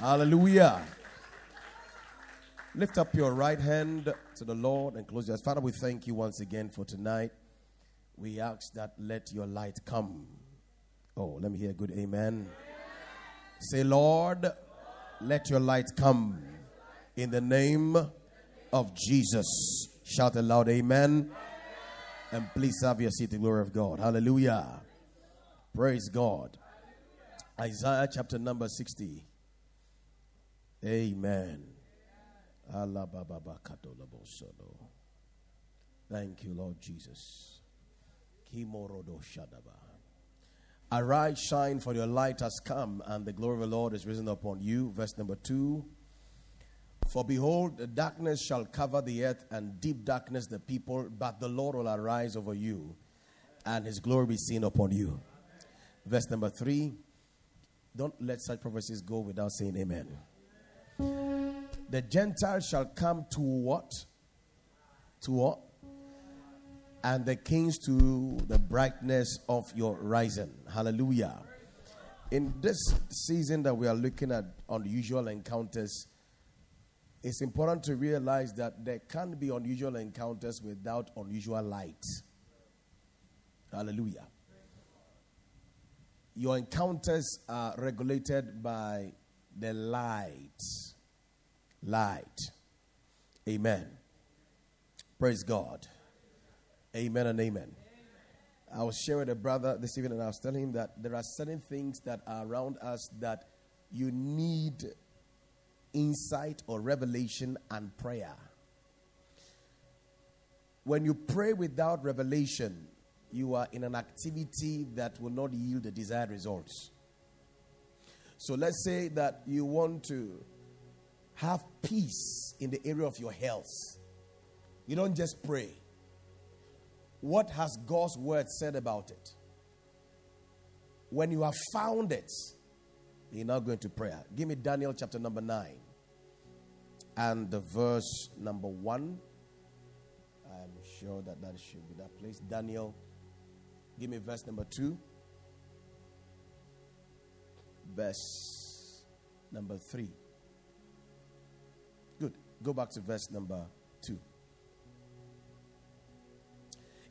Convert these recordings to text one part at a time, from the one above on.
Hallelujah. Lift up your right hand to the Lord and close your eyes. Father, we thank you once again for tonight. We ask that let your light come. Oh, let me hear a good amen. Say, Lord, let your light come in the name of Jesus. Shout aloud, amen. And please have your seat, the glory of God. Hallelujah. Praise God. Isaiah chapter number 60. Amen. Thank you, Lord Jesus. Arise, shine, for your light has come, and the glory of the Lord is risen upon you. Verse number two. For behold, the darkness shall cover the earth, and deep darkness the people, but the Lord will arise over you, and his glory be seen upon you. Verse number three. Don't let such prophecies go without saying amen. The Gentiles shall come to what? To what? And the kings to the brightness of your rising. Hallelujah. In this season that we are looking at unusual encounters, it's important to realize that there can't be unusual encounters without unusual light. Hallelujah. Your encounters are regulated by the light. Light. Amen. Praise God. Amen and amen. I was sharing with a brother this evening and I was telling him that there are certain things that are around us that you need insight or revelation and prayer. When you pray without revelation, you are in an activity that will not yield the desired results. So let's say that you want to have peace in the area of your health. You don't just pray. What has God's word said about it? When you have found it, you're now going to prayer. Give me Daniel chapter number 9 and the verse number 1. I'm sure that that should be that place. Daniel, give me verse number 2. Verse number 3. Good. Go back to verse number 2.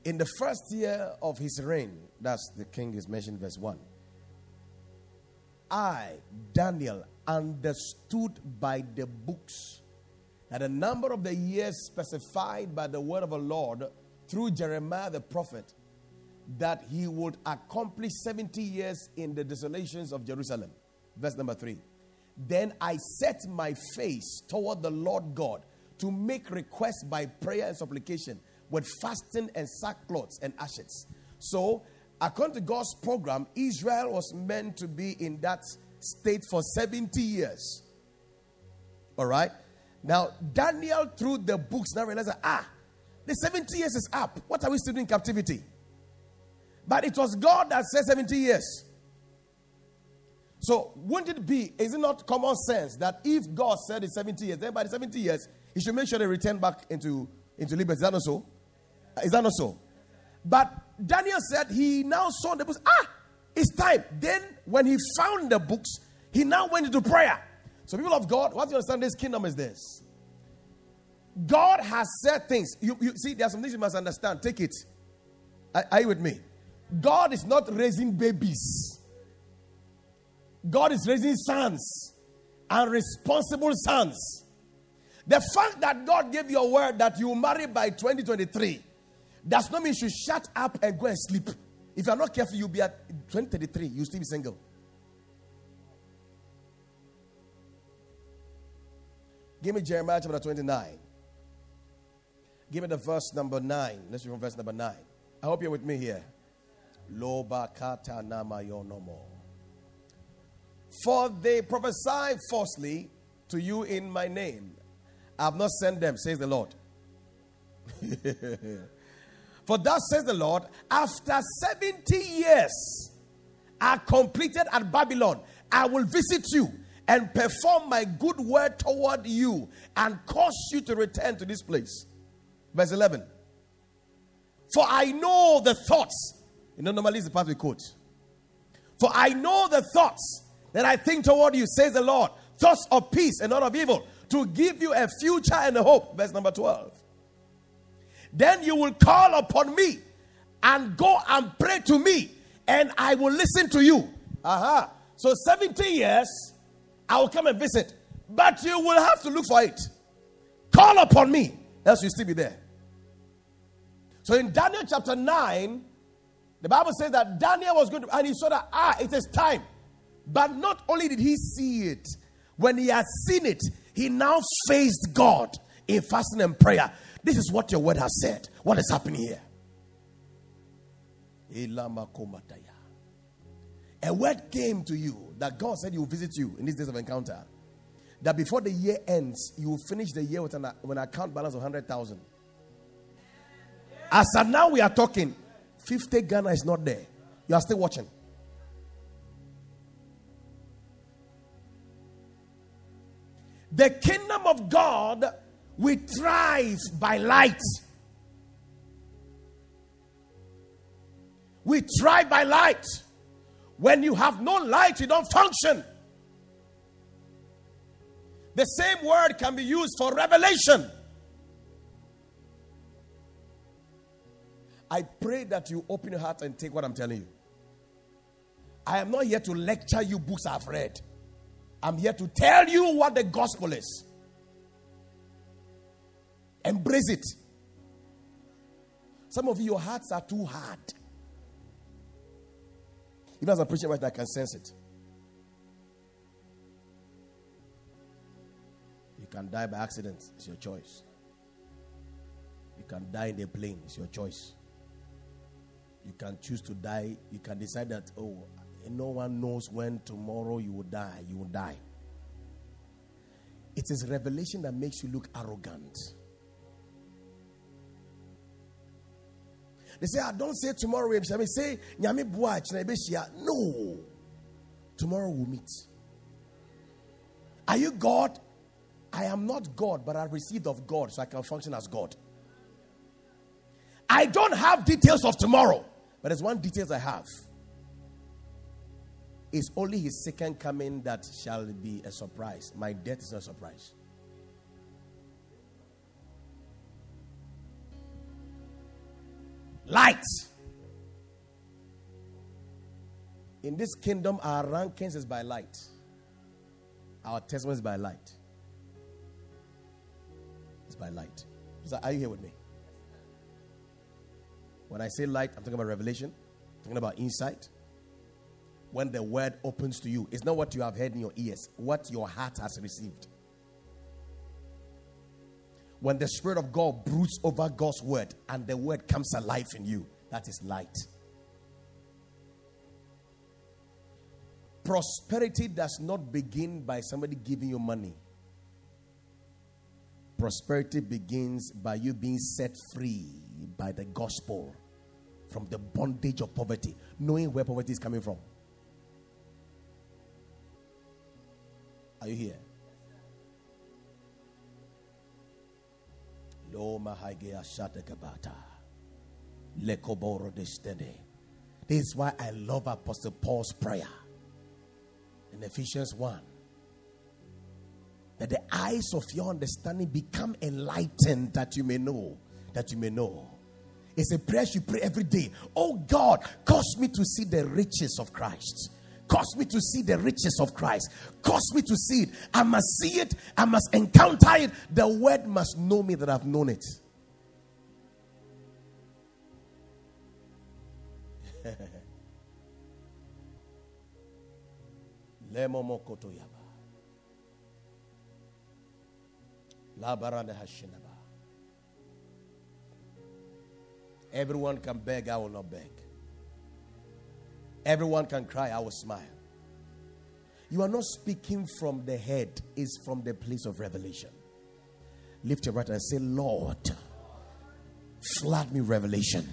In the first year of his reign, that's the king is mentioned, verse 1. I, Daniel, understood by the books that the number of the years specified by the word of the Lord through Jeremiah the prophet that he would accomplish 70 years in the desolations of Jerusalem. Verse number 3. Then I set my face toward the Lord God to make requests by prayer and supplication with fasting and sackcloth and ashes. So, according to God's program, Israel was meant to be in that state for 70 years. All right? Now, Daniel, through the books, now realized that, ah, the 70 years is up. What are we still doing in captivity? But it was God that said 70 years. So, wouldn't it be, is it not common sense that if God said it's 70 years, then by the 70 years, he should make sure they return back into, into liberty? Is that not so? Is that not so? But Daniel said he now saw the books. Ah, it's time. Then, when he found the books, he now went into prayer. So, people of God, what you understand this kingdom is this God has said things. You, you see, there are some things you must understand. Take it. Are, are you with me? God is not raising babies, God is raising sons and responsible sons. The fact that God gave you a word that you marry by 2023 does not mean you should shut up and go and sleep. If you are not careful, you'll be at 2033, you'll still be single. Give me Jeremiah chapter 29. Give me the verse number 9. Let's read from verse number 9. I hope you're with me here. Loba kata namayonomo. For they prophesy falsely to you in my name. I have not sent them, says the Lord. For thus says the Lord, after 70 years are completed at Babylon, I will visit you and perform my good word toward you and cause you to return to this place. Verse 11. For I know the thoughts. You know, normally it's the part we quote. For I know the thoughts that I think toward you, says the Lord. thoughts of peace and not of evil, to give you a future and a hope. Verse number 12. Then you will call upon me and go and pray to me, and I will listen to you. Uh-huh. So 70 years, I will come and visit. But you will have to look for it. Call upon me, else you'll still be there. So in Daniel chapter 9, the Bible says that Daniel was going to, and he saw that, ah, it is time. But not only did he see it, when he had seen it, he now faced God in fasting and prayer. This is what your word has said. What is happening here? A word came to you that God said He will visit you in these days of encounter. That before the year ends, you will finish the year with an, with an account balance of 100,000. As of now, we are talking, 50 Ghana is not there. You are still watching. The kingdom of God we thrive by light. We thrive by light. When you have no light, you don't function. The same word can be used for revelation. I pray that you open your heart and take what I'm telling you. I am not here to lecture you books I've read. I'm here to tell you what the gospel is. Embrace it. Some of you, your hearts are too hard. Even as a preacher, I can sense it. You can die by accident, it's your choice. You can die in a plane, it's your choice. You can choose to die. You can decide that, oh, no one knows when tomorrow you will die. You will die. It is revelation that makes you look arrogant. They say, I don't say tomorrow. I mean, say, no. Tomorrow we'll meet. Are you God? I am not God, but I received of God, so I can function as God. I don't have details of tomorrow, but there's one details I have. It's only his second coming that shall be a surprise. My death is not a surprise. Light. In this kingdom, our rankings is by light. Our testimony is by light. It's by light. Are you here with me? When I say light, I'm talking about revelation, I'm talking about insight. When the word opens to you, it's not what you have heard in your ears, what your heart has received when the Spirit of God broods over God's word and the word comes alive in you, that is light. Prosperity does not begin by somebody giving you money. Prosperity begins by you being set free by the gospel from the bondage of poverty, knowing where poverty is coming from. Are you here? This is why I love Apostle Paul's prayer in Ephesians 1 that the eyes of your understanding become enlightened that you may know, that you may know. It's a prayer you pray every day. Oh God, cause me to see the riches of Christ Cause me to see the riches of Christ. Cause me to see it. I must see it. I must encounter it. The word must know me that I've known it. Everyone can beg, I will not beg. Everyone can cry, I will smile. You are not speaking from the head, it's from the place of revelation. Lift your right hand and say, Lord, flood me revelation.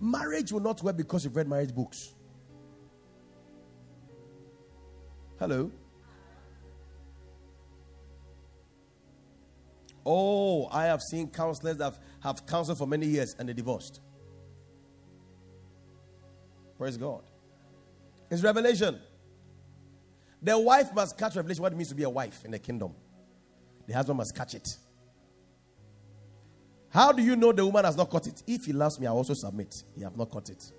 Marriage will not work because you've read marriage books. Hello? Oh, I have seen counselors that have, counseled for many years and they divorced. Praise God. It's revelation. The wife must catch revelation what it means to be a wife in the kingdom. The husband must catch it. How do you know the woman has not caught it? If he loves me, I also submit. You have not caught it.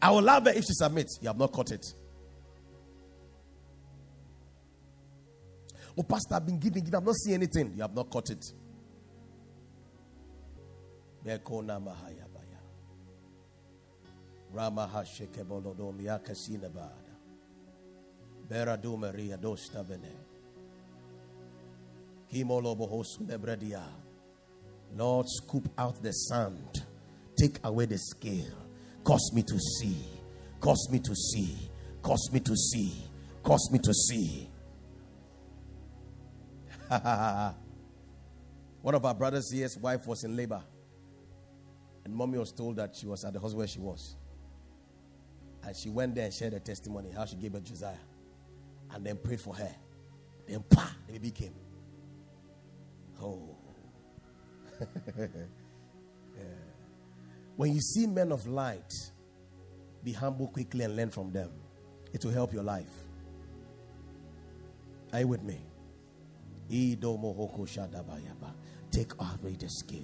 I will love her if she submits. You have not caught it. Oh, Pastor, I've been giving, giving. I've not seen anything. You have not caught it. Bekona mahaya baya. Rama hasheke bolodom yakasina bada. Bera Maria dosta vene. Kimolo bohosune. Lord, scoop out the sand. Take away the scale. Cause me to see. Cause me to see. Cause me to see. Cause me to see. One of our brothers here's wife was in labor. And mommy was told that she was at the hospital where she was. And she went there and shared her testimony how she gave birth Josiah. And then prayed for her. Then, pa, the baby came. Oh. yeah. When you see men of light, be humble quickly and learn from them. It will help your life. Are you with me? Take away the skill.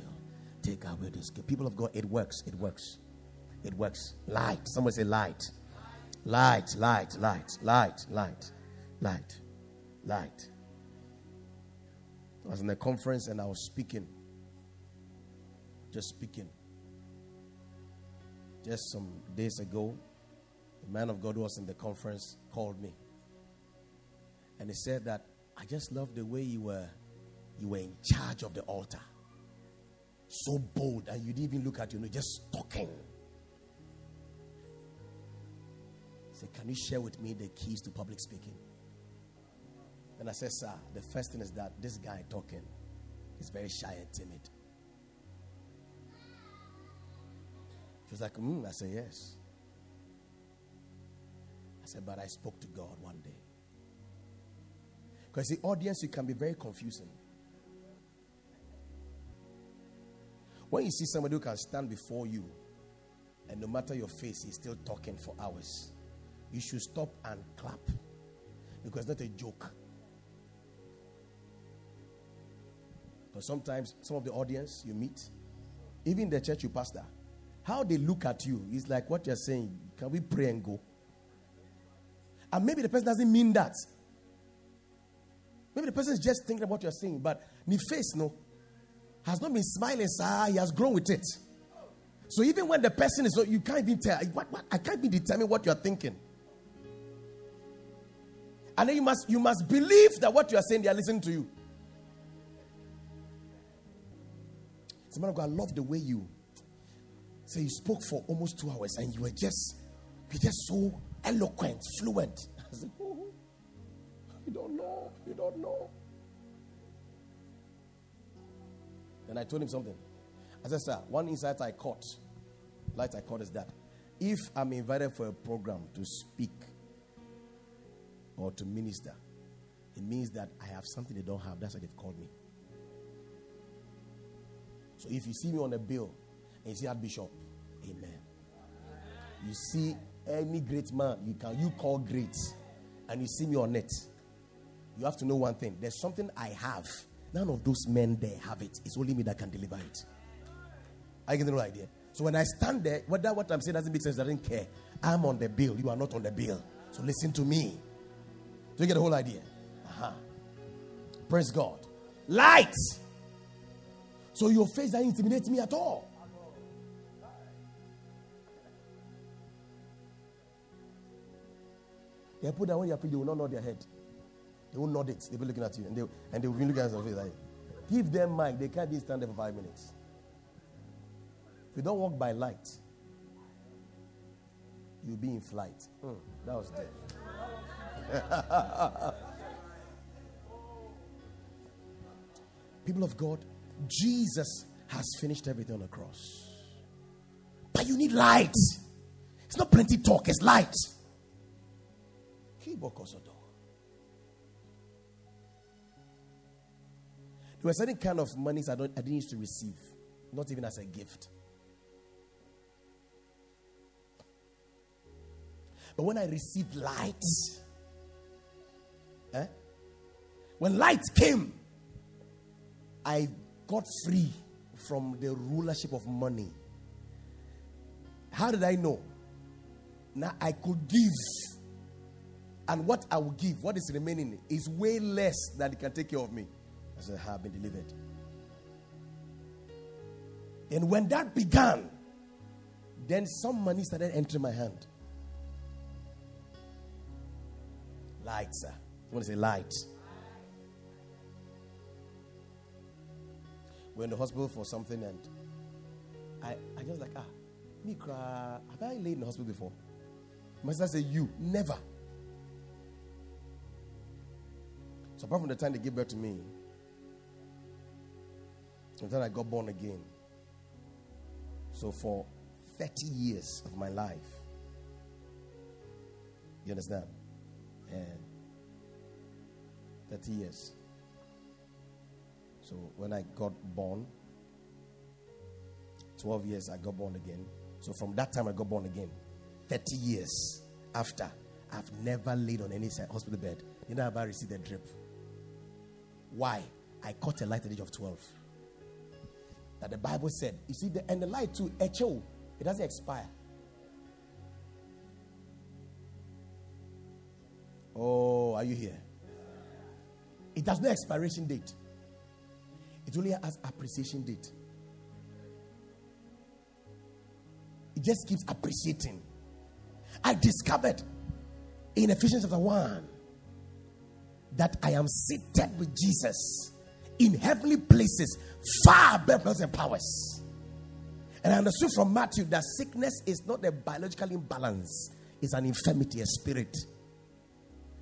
Take away the skill. People of God, it works. It works. It works. Light. Someone say light. Light, light, light, light, light, light, light. I was in a conference and I was speaking. Just speaking. Just some days ago, the man of God who was in the conference called me. And he said that I just love the way you were you were in charge of the altar. So bold, and you didn't even look at you, know, just talking. Say, can you share with me the keys to public speaking? And I said, Sir, the first thing is that this guy talking is very shy and timid. She was like, hmm. I said, Yes. I said, But I spoke to God one day. Because the audience, you can be very confusing. When you see somebody who can stand before you, and no matter your face, he's still talking for hours, you should stop and clap. Because that's a joke. Because sometimes some of the audience you meet, even the church you pastor, how they look at you is like what you're saying. Can we pray and go? And maybe the person doesn't mean that. Maybe the person is just thinking about what you're saying, but the face, no, has not been smiling, sir. He has grown with it. So even when the person is, you can't even tell. What, what, I can't even determine what you're thinking. And then you must, you must believe that what you are saying, they are listening to you. So, man of God, I love the way you say you spoke for almost two hours and you were just, you just so eloquent, fluent. I said, you don't know, you don't know. Then I told him something. I said, sir, one insight I caught, light I caught is that if I'm invited for a program to speak or to minister, it means that I have something they don't have. That's why they've called me. So if you see me on a bill and you see Archbishop, amen. You see any great man you can you call great, and you see me on it, you have to know one thing. There's something I have. None of those men there have it. It's only me that can deliver it. I get the right idea. So when I stand there, whether what I'm saying doesn't make sense, I don't care. I'm on the bill. You are not on the bill. So listen to me. Do you get the whole idea? Uh-huh. Praise God. Light. So your face doesn't intimidate me at all. They put that when you're praying, they will not nod their head. They will nod it. They'll be looking at you and they, and they will be looking at your face like, give them mic. They can't be stand there for five minutes. If you don't walk by light, you'll be in flight. Mm, that was dead. People of God, Jesus has finished everything on the cross. But you need light. It's not plenty talk, it's light. There were certain kind of monies I, don't, I didn't used to receive, not even as a gift. But when I received light, eh? when light came, I got free from the rulership of money. How did I know? Now I could give. And what I will give, what is remaining, is way less than it can take care of me. I said, I have been delivered. And when that began, then some money started entering my hand. Light, sir. I want to say light. We're in the hospital for something, and I, I just like, ah, me cry. Have I laid in the hospital before? My sister said, You never. So apart from the time they gave birth to me, then I got born again. So for 30 years of my life, you understand? And 30 years. So when I got born, 12 years I got born again. So from that time I got born again. 30 years after, I've never laid on any hospital bed. You know, I've received a drip. Why? I caught a light at the age of 12. That the Bible said, you see, the, and the light too, echo, it doesn't expire. Oh, are you here? It has no expiration date. It only has appreciation date. It just keeps appreciating. I discovered in Ephesians chapter 1 that I am seated with Jesus in heavenly places, far above principalities and powers. And I understood from Matthew that sickness is not a biological imbalance, it's an infirmity, a spirit.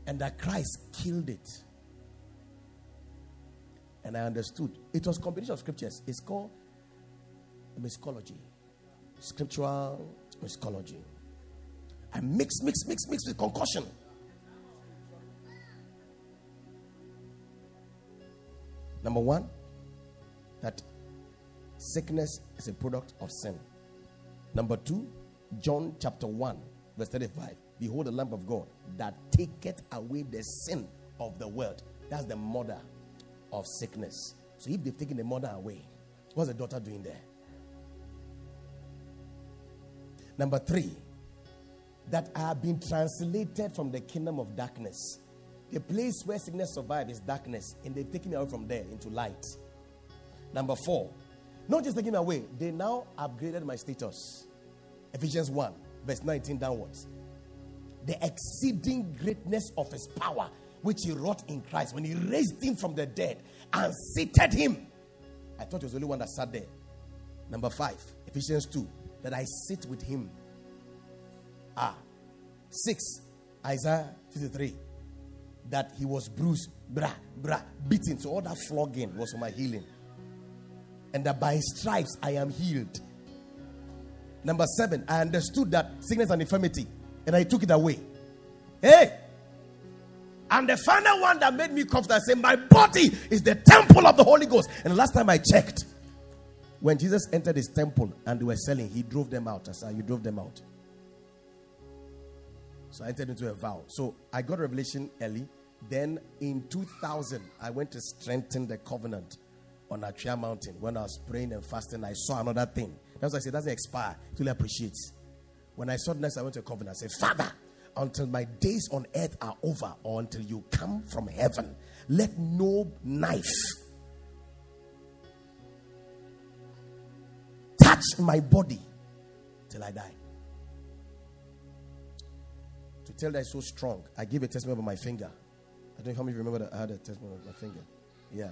And that Christ killed it. And I understood. It was combination of scriptures. It's called miscology. Scriptural miscology and mix, mix, mix, mix with concussion. Number one, that sickness is a product of sin. Number two, John chapter 1, verse 35. Behold, the Lamb of God that taketh away the sin of the world. That's the mother of sickness. So if they've taken the mother away, what's the daughter doing there? Number three, that I have been translated from the kingdom of darkness. The place where sickness survives is darkness, and they've taken me away from there into light. Number four, not just taking me away, they now upgraded my status. Ephesians 1, verse 19 downwards. The exceeding greatness of his power, which he wrought in Christ when he raised him from the dead and seated him. I thought he was the only one that sat there. Number five, Ephesians 2, that I sit with him Ah. Six, Isaiah 53. That he was bruised, bra, bra, beaten. So all that flogging was for my healing. And that by stripes I am healed. Number seven, I understood that sickness and infirmity, and I took it away. Hey! And the final one that made me comfortable, I said, My body is the temple of the Holy Ghost. And last time I checked, when Jesus entered his temple and they were selling, he drove them out. I said, ah, You drove them out. So I entered into a vow. So I got revelation early. Then in 2000, I went to strengthen the covenant on Atwea Mountain. When I was praying and fasting, I saw another thing. That's why I said, doesn't expire. It really appreciates. When I saw the next, I went to a covenant. I said, Father, until my days on earth are over, or until you come from heaven, let no knife touch my body till I die To tell that it's so strong. I give a testimony about my finger. I don't know how many remember that I had a testimony of my finger. Yeah.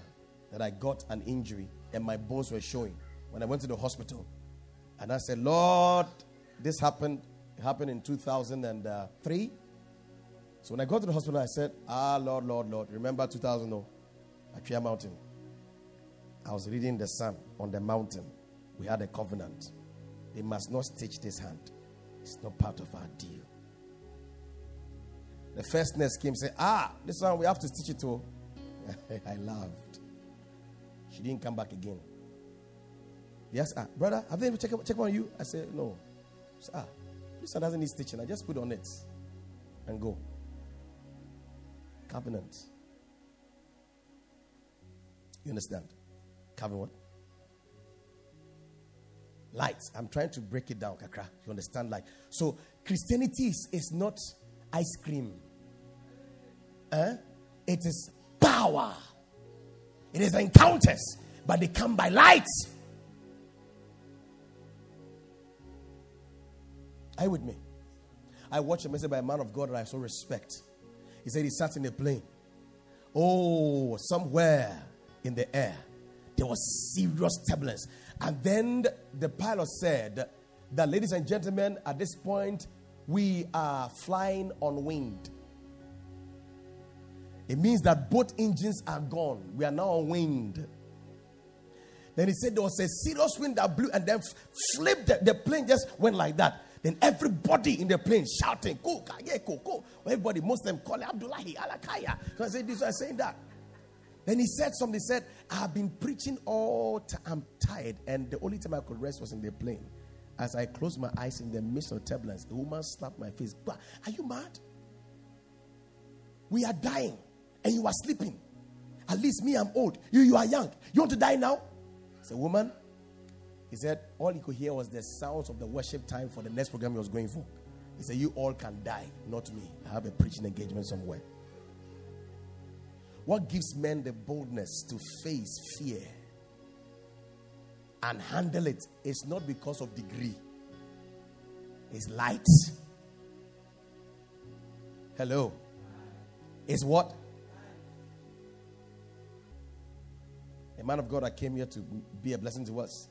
That I got an injury and my bones were showing. When I went to the hospital, and I said, Lord, this happened. It happened in 2003. So when I got to the hospital, I said, Ah, Lord, Lord, Lord, remember 2000 no, at Tria Mountain. I was reading the sun on the mountain. We had a covenant. They must not stitch this hand. It's not part of our deal. The first nurse came and said, Ah, this one we have to stitch it to. I laughed. She didn't come back again. Yes, ah, brother, have they checked check on you? I said, No. Said, ah, this one doesn't need stitching. I just put on it. and go. Covenant. You understand? Covenant what? Lights. I'm trying to break it down, Kakra. You understand? Like so, Christianity is, is not ice cream. Eh? It is power. It is encounters, but they come by light. Are you with me? I watched a message by a man of God that I so respect. He said he sat in a plane. Oh, somewhere in the air, there was serious turbulence. And then the pilot said that, ladies and gentlemen, at this point, we are flying on wind. It means that both engines are gone. We are now on wind. Then he said there was a serious wind that blew and then flipped. The, the plane just went like that. Then everybody in the plane shouting, go, yeah, go, go. Everybody, most of them call Abdullahi Alakaya. So I said, this was saying that. Then he said something, he said, I've been preaching all time. I'm tired. And the only time I could rest was in the plane. As I closed my eyes in the midst of turbulence, a woman slapped my face. But are you mad? We are dying and you are sleeping. At least me, I'm old. You, you are young. You want to die now? It's a woman. He said all he could hear was the sounds of the worship time for the next program he was going for. He said, You all can die, not me. I have a preaching engagement somewhere. What gives men the boldness to face fear and handle it. it is not because of degree, it's light. Hello. Is what? A man of God that came here to be a blessing to us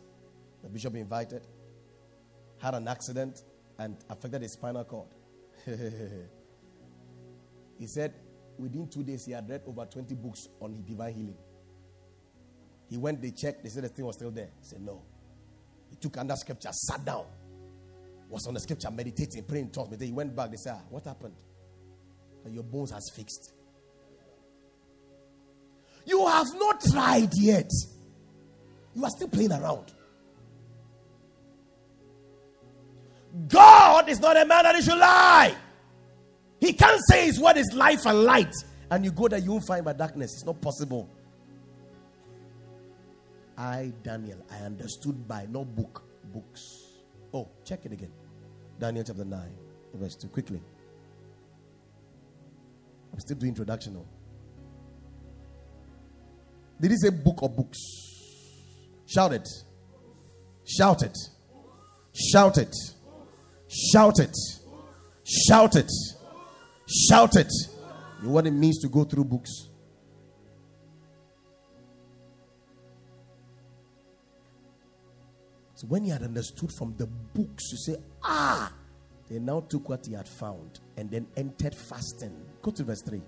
the bishop invited, had an accident and affected his spinal cord. he said within two days he had read over 20 books on divine healing. He went, they checked, they said the thing was still there. He said, No. He took under scripture, sat down, was on the scripture, meditating, praying, talking. Then he went back. They said, ah, What happened? Your bones has fixed. You have not tried yet. You are still playing around. God is not a man that he should lie. He can't say his word is life and light, and you go there, you won't find by darkness. It's not possible. I, Daniel, I understood by no book, books. Oh, check it again. Daniel chapter 9, verse 2. Quickly. I'm still doing introduction now. Did he say book or books? Shout it. Shout it. Shout it. Shout it. Shout it. Shout it. You know what it means to go through books. So when he had understood from the books, you say, ah, they now took what he had found and then entered fasting. Go to verse 3.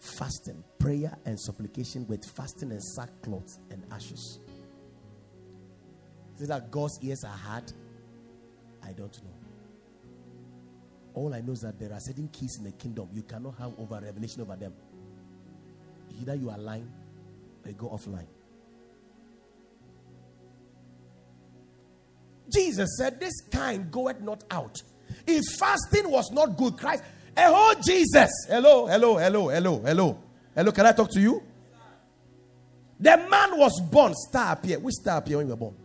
Fasting, prayer, and supplication with fasting and sackcloth and ashes. Is it that God's ears are hard? I don't know. All I know is that there are certain keys in the kingdom you cannot have over revelation over them. Either you are lying or you go offline. Jesus said, This kind goeth not out. If fasting was not good, Christ, oh Jesus, hello, hello, hello, hello, hello, hello, can I talk to you? The man was born, star appear. Which star appear when you were born?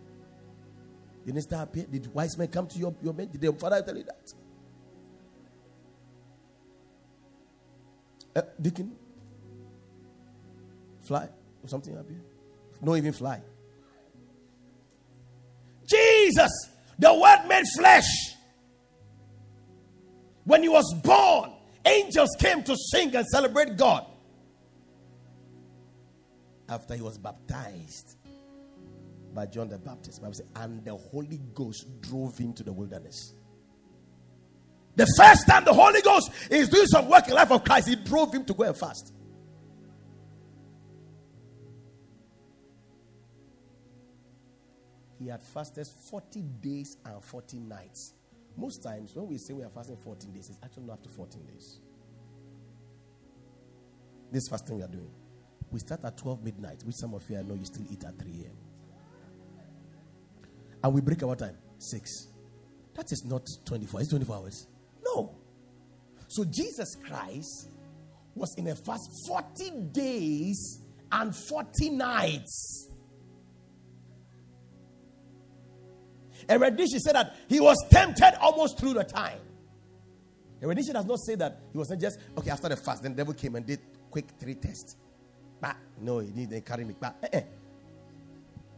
Didn't star appear? Did wise men come to your, your men? Did the father tell you that? Uh, Deacon? Fly? Or something up here? No, even fly. Jesus, the word made flesh. When he was born, angels came to sing and celebrate God. After he was baptized, by John the Baptist. Bible says, and the Holy Ghost drove him to the wilderness. The first time the Holy Ghost is doing some work in life of Christ, he drove him to go and fast. He had fasted 40 days and 40 nights. Most times, when we say we are fasting 14 days, it's actually not up to 14 days. This fasting we are doing. We start at 12 midnight, which some of you I know you still eat at 3 a.m. And we break our time? Six. That is not 24. It's 24 hours. No. So Jesus Christ was in a fast 40 days and 40 nights. And said that he was tempted almost through the time. And does not say that he was not just, okay, after the fast, then the devil came and did quick three tests. But no, he didn't carry me. But eh, eh.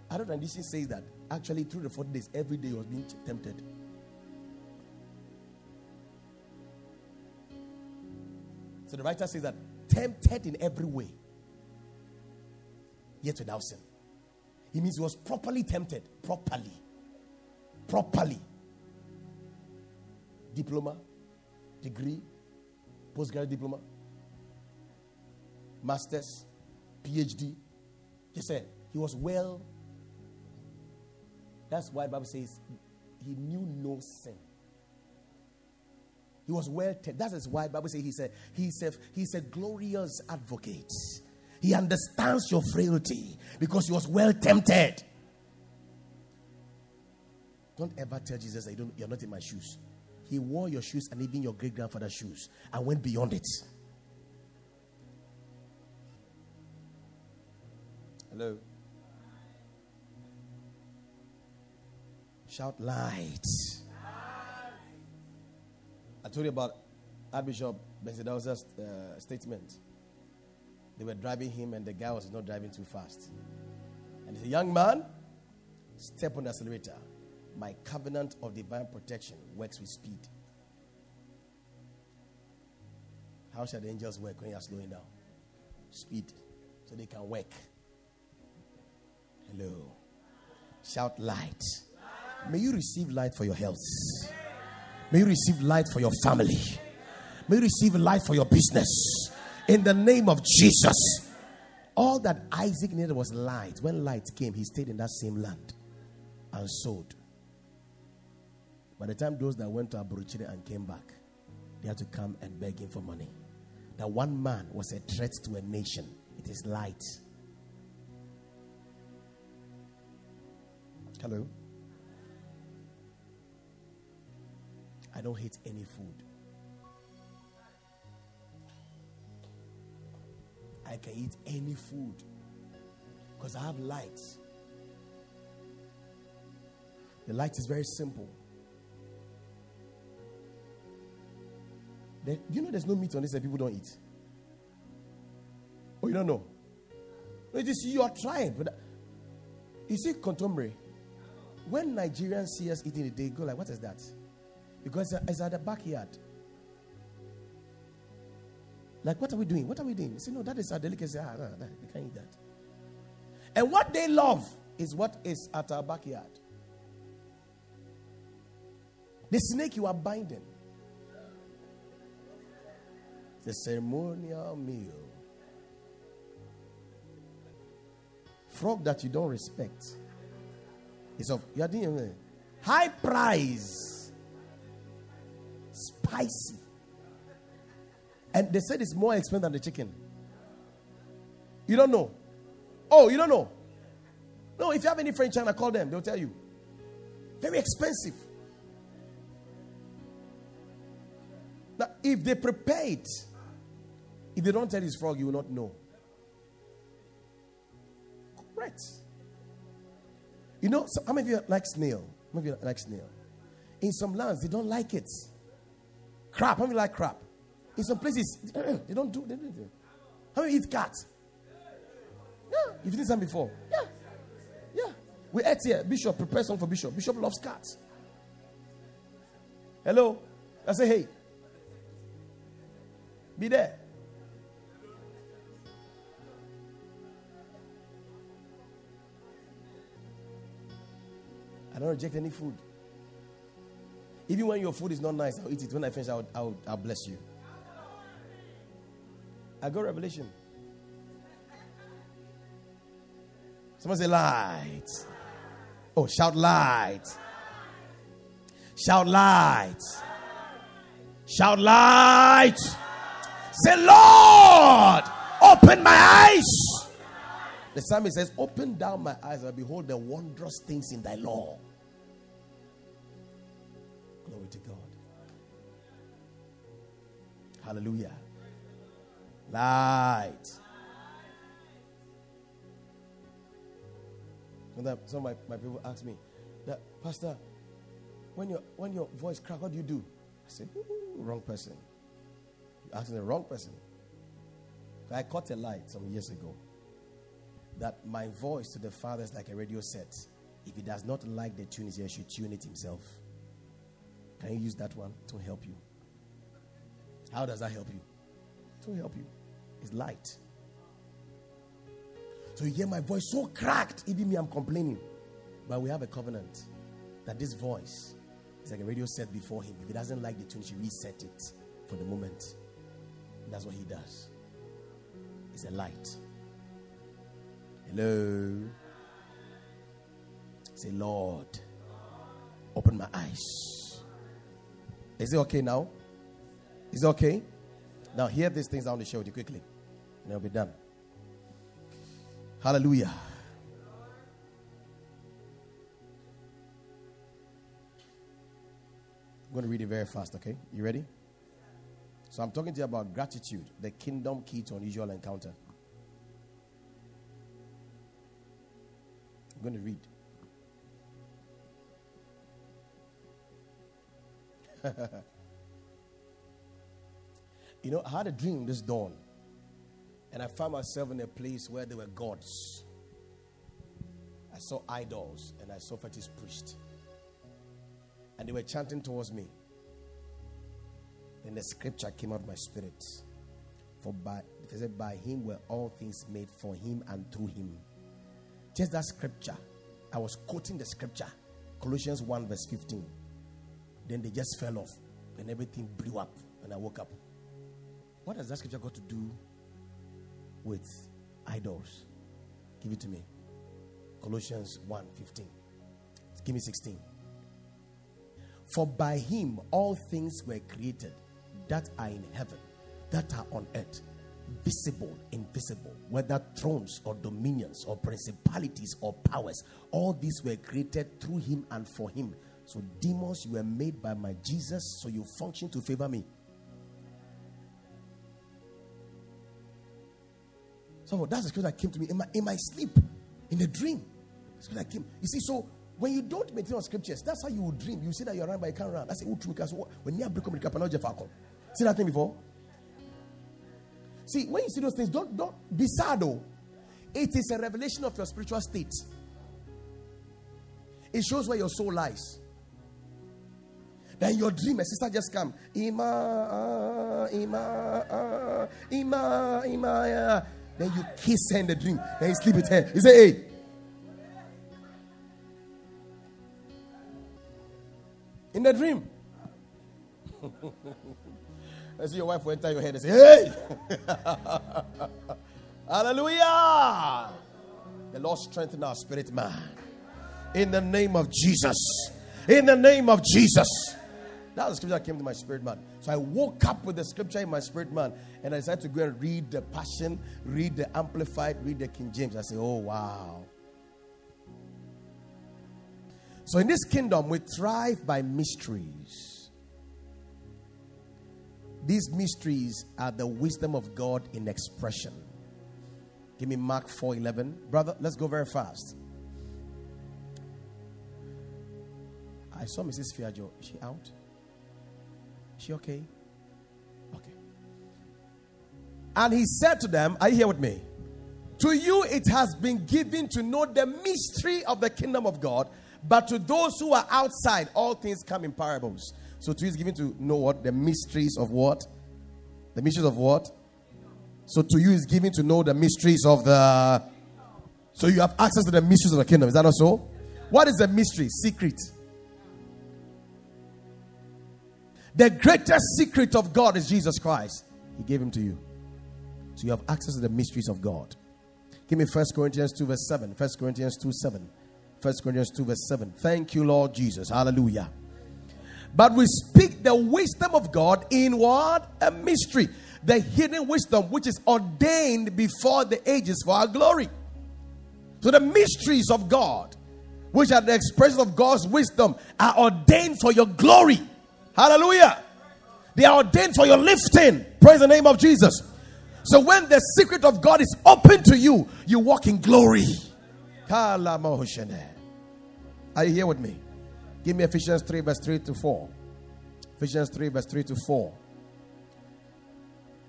Adult rendition says that actually through the 40 days, every day he was being tempted. So the writer says that tempted in every way, yet without sin. He means he was properly tempted, properly. Properly. Diploma, degree, postgraduate diploma, master's, PhD. He said he was well. That's why Bible says he knew no sin. He was well tested. That is why Bible says he said he's a, he's a glorious advocate. He understands your frailty because he was well tempted. Don't ever tell Jesus that you don't, you're not in my shoes. He wore your shoes and even your great grandfather's shoes and went beyond it. Hello. Shout light. I told you about Archbishop Benson Idahosa's uh, statement. They were driving him, and the guy was not driving too fast. And he's a young man, step on the accelerator. My covenant of divine protection works with speed. How shall the angels work when you are slowing down? Speed, so they can work. Hello. Shout light. May you receive light for your health. May you receive light for your family. May you receive light for your business. In the name of Jesus. All that Isaac needed was light. When light came, he stayed in that same land and sowed. By the time those that went to Aburuchiri and came back, they had to come and beg him for money. That one man was a threat to a nation. It is light. Hello? I don't hate any food. I can eat any food because I have light. The light is very simple. There, you know there's no meat on this that people don't eat? Oh, you don't know? No, it is your tribe. But you see, contemporary, when Nigerians see us eating it, they go like, what is that? Because it's at the backyard. Like, what are we doing? What are we doing? They say, no, that is our delicacy. Ah, no, no, we can't eat that. And what they love is what is at our backyard. The snake you are binding. The ceremonial meal. Frog that you don't respect. Is of you are doing high price spicy. And they said it's more expensive than the chicken. You don't know? Oh, you don't know? No, if you have any friend in China, call them. They'll tell you. Very expensive. Now, if they prepare it, if they don't tell this frog, you will not know. Correct. You know, so how many of you like snail? How many of you like snail? In some lands, they don't like it. Crap. How many like crap? In some places, they don't do. They don't do. How many eat cat? Yeah, you've seen some before. Yeah, yeah. We ate here. Bishop, prepare some for Bishop. Bishop loves cats. Hello. I say, hey, be there. I don't reject any food. Even when your food is not nice, I'll eat it. When I finish, I'll, I'll, I'll bless you. I got revelation. Someone say light. Oh, shout light. Shout light. Shout light. Say, Lord, open my eyes. The psalmist says, Open down my eyes and behold the wondrous things in thy law. Glory to God. Hallelujah. Light. Some of my, my people ask me, that, Pastor, when your when your voice crack, what do you do? I said, wrong person. You're asking the wrong person. I caught a light some years ago that my voice to the Father is like a radio set. If he does not like the tune, he should tune it himself. Can you use that one to help you? How does that help you? To help you. It's light. So you hear my voice so cracked, even me, I'm complaining. But we have a covenant that this voice is like a radio set before him. If he doesn't like the tune, he reset it for the moment. And that's what he does. It's a light. Hello. Say, Lord, open my eyes. Is it okay now? Is it okay? Now, hear these things I want to show you quickly, and it'll be done. Hallelujah. I'm going to read it very fast, okay? You ready? So, I'm talking to you about gratitude, the kingdom key to unusual encounter. Going to read. you know, I had a dream this dawn, and I found myself in a place where there were gods. I saw idols, and I saw fetish priests, and they were chanting towards me. Then the scripture came out of my spirit. For by, said, by him were all things made for him and through him. Just that scripture. I was quoting the scripture, Colossians 1, verse 15. Then they just fell off and everything blew up and I woke up. What has that scripture got to do with idols? Give it to me. Colossians 1 15. Give me 16. For by him all things were created that are in heaven, that are on earth, visible, invisible, whether thrones or dominions or principalities or powers, all these were created through him and for him. So, demons, you were made by my Jesus, so you function to favor me. So that's the scripture that came to me in my in my sleep, in a dream. Scripture that came. You see, so when you don't meditate on scriptures, that's how you will dream. You see that you're running, but you can't run. That's because when you break the See that thing before? See, when you see those things, don't don't be sad though. It is a revelation of your spiritual state. It shows where your soul lies. Then your dream, a sister just come. Ima, Ima, uh, Ima, Ima. Uh. Then you kiss her in the dream. Then you sleep with her. You say, hey. In the dream. I see your wife will enter your head and say, hey. Hallelujah. The Lord strengthen our spirit, man. In the name of Jesus. In the name of Jesus. That was the scripture that came to my spirit man. So I woke up with the scripture in my spirit man and I decided to go and read the Passion, read the Amplified, read the King James. I say, oh, wow. So in this kingdom, we thrive by mysteries. These mysteries are the wisdom of God in expression. Give me Mark 4:11. Brother, let's go very fast. I saw Mrs. Fiajo. Is she out? She okay? Okay. And he said to them, Are you here with me? To you it has been given to know the mystery of the kingdom of God, but to those who are outside, all things come in parables. So to is given to know what? The mysteries of what? The mysteries of what? So to you is given to know the mysteries of the. So you have access to the mysteries of the kingdom. Is that also? What is the mystery? Secret. The greatest secret of God is Jesus Christ. He gave him to you. So you have access to the mysteries of God. Give me 1 Corinthians 2, verse 7. 1 Corinthians 2, 7. 1 Corinthians 2, verse 7. Thank you, Lord Jesus. Hallelujah. But we speak the wisdom of God in what? A mystery. The hidden wisdom which is ordained before the ages for our glory. So the mysteries of God, which are the expression of God's wisdom, are ordained for your glory. Hallelujah. They are ordained for your lifting. Praise the name of Jesus. So when the secret of God is open to you, you walk in glory. Are you here with me? Give me Ephesians 3, verse 3 to 4. Ephesians 3, verse 3 to 4.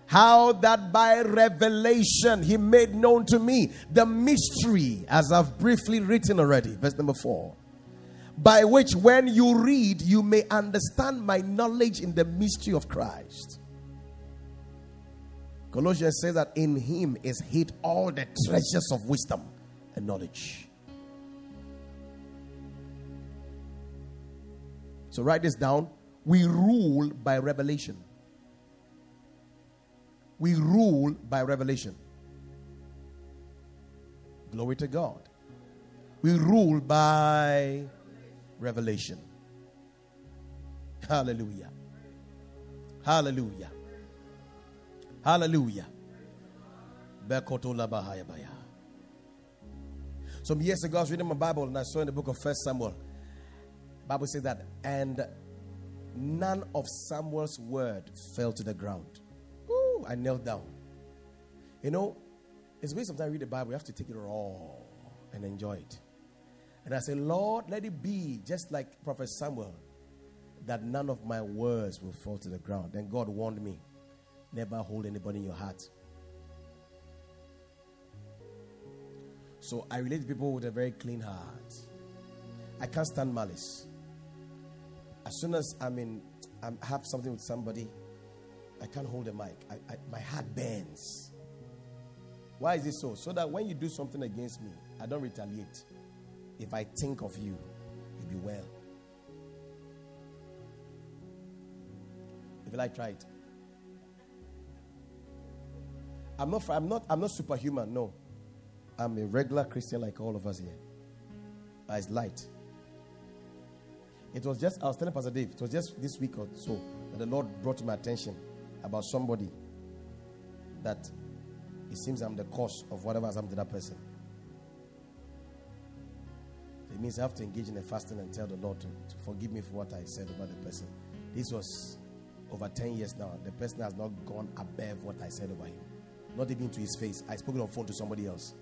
How that by revelation he made known to me the mystery, as I've briefly written already. Verse number 4 by which when you read, you may understand my knowledge in the mystery of Christ. Colossians says that in him is hid all the treasures of wisdom and knowledge. So write this down. We rule by revelation. We rule by revelation. Glory to God. We rule by revelation. Hallelujah. Hallelujah. Hallelujah. Some years ago, I was reading my Bible and I saw in the book of First Samuel, Bible says that, and none of Samuel's word fell to the ground. Ooh, I knelt down. You know, it's way sometimes I read the Bible, you have to take it raw and enjoy it. And I say, Lord, let it be just like Prophet Samuel, that none of my words will fall to the ground. Then God warned me, never hold anybody in your heart. So I relate to people with a very clean heart. I can't stand malice. As soon as I'm in, I have something with somebody, I can't hold a mic. I, I, my heart burns. Why is it so? So that when you do something against me, I don't retaliate. If I think of you, you'll be well. If you like, try it. I'm not, I'm not, I'm not superhuman. No, I'm a regular Christian like all of us here. It's light. It was just, I was telling Pastor Dave, it was just this week or so that the Lord brought to my attention about somebody that it seems I'm the cause of whatever has happened to that person. It means I have to engage in a fasting and tell the Lord to, to forgive me for what I said about the person. This was over 10 years now. The person has not gone above what I said about him. Not even to his face. I spoke it on phone to somebody else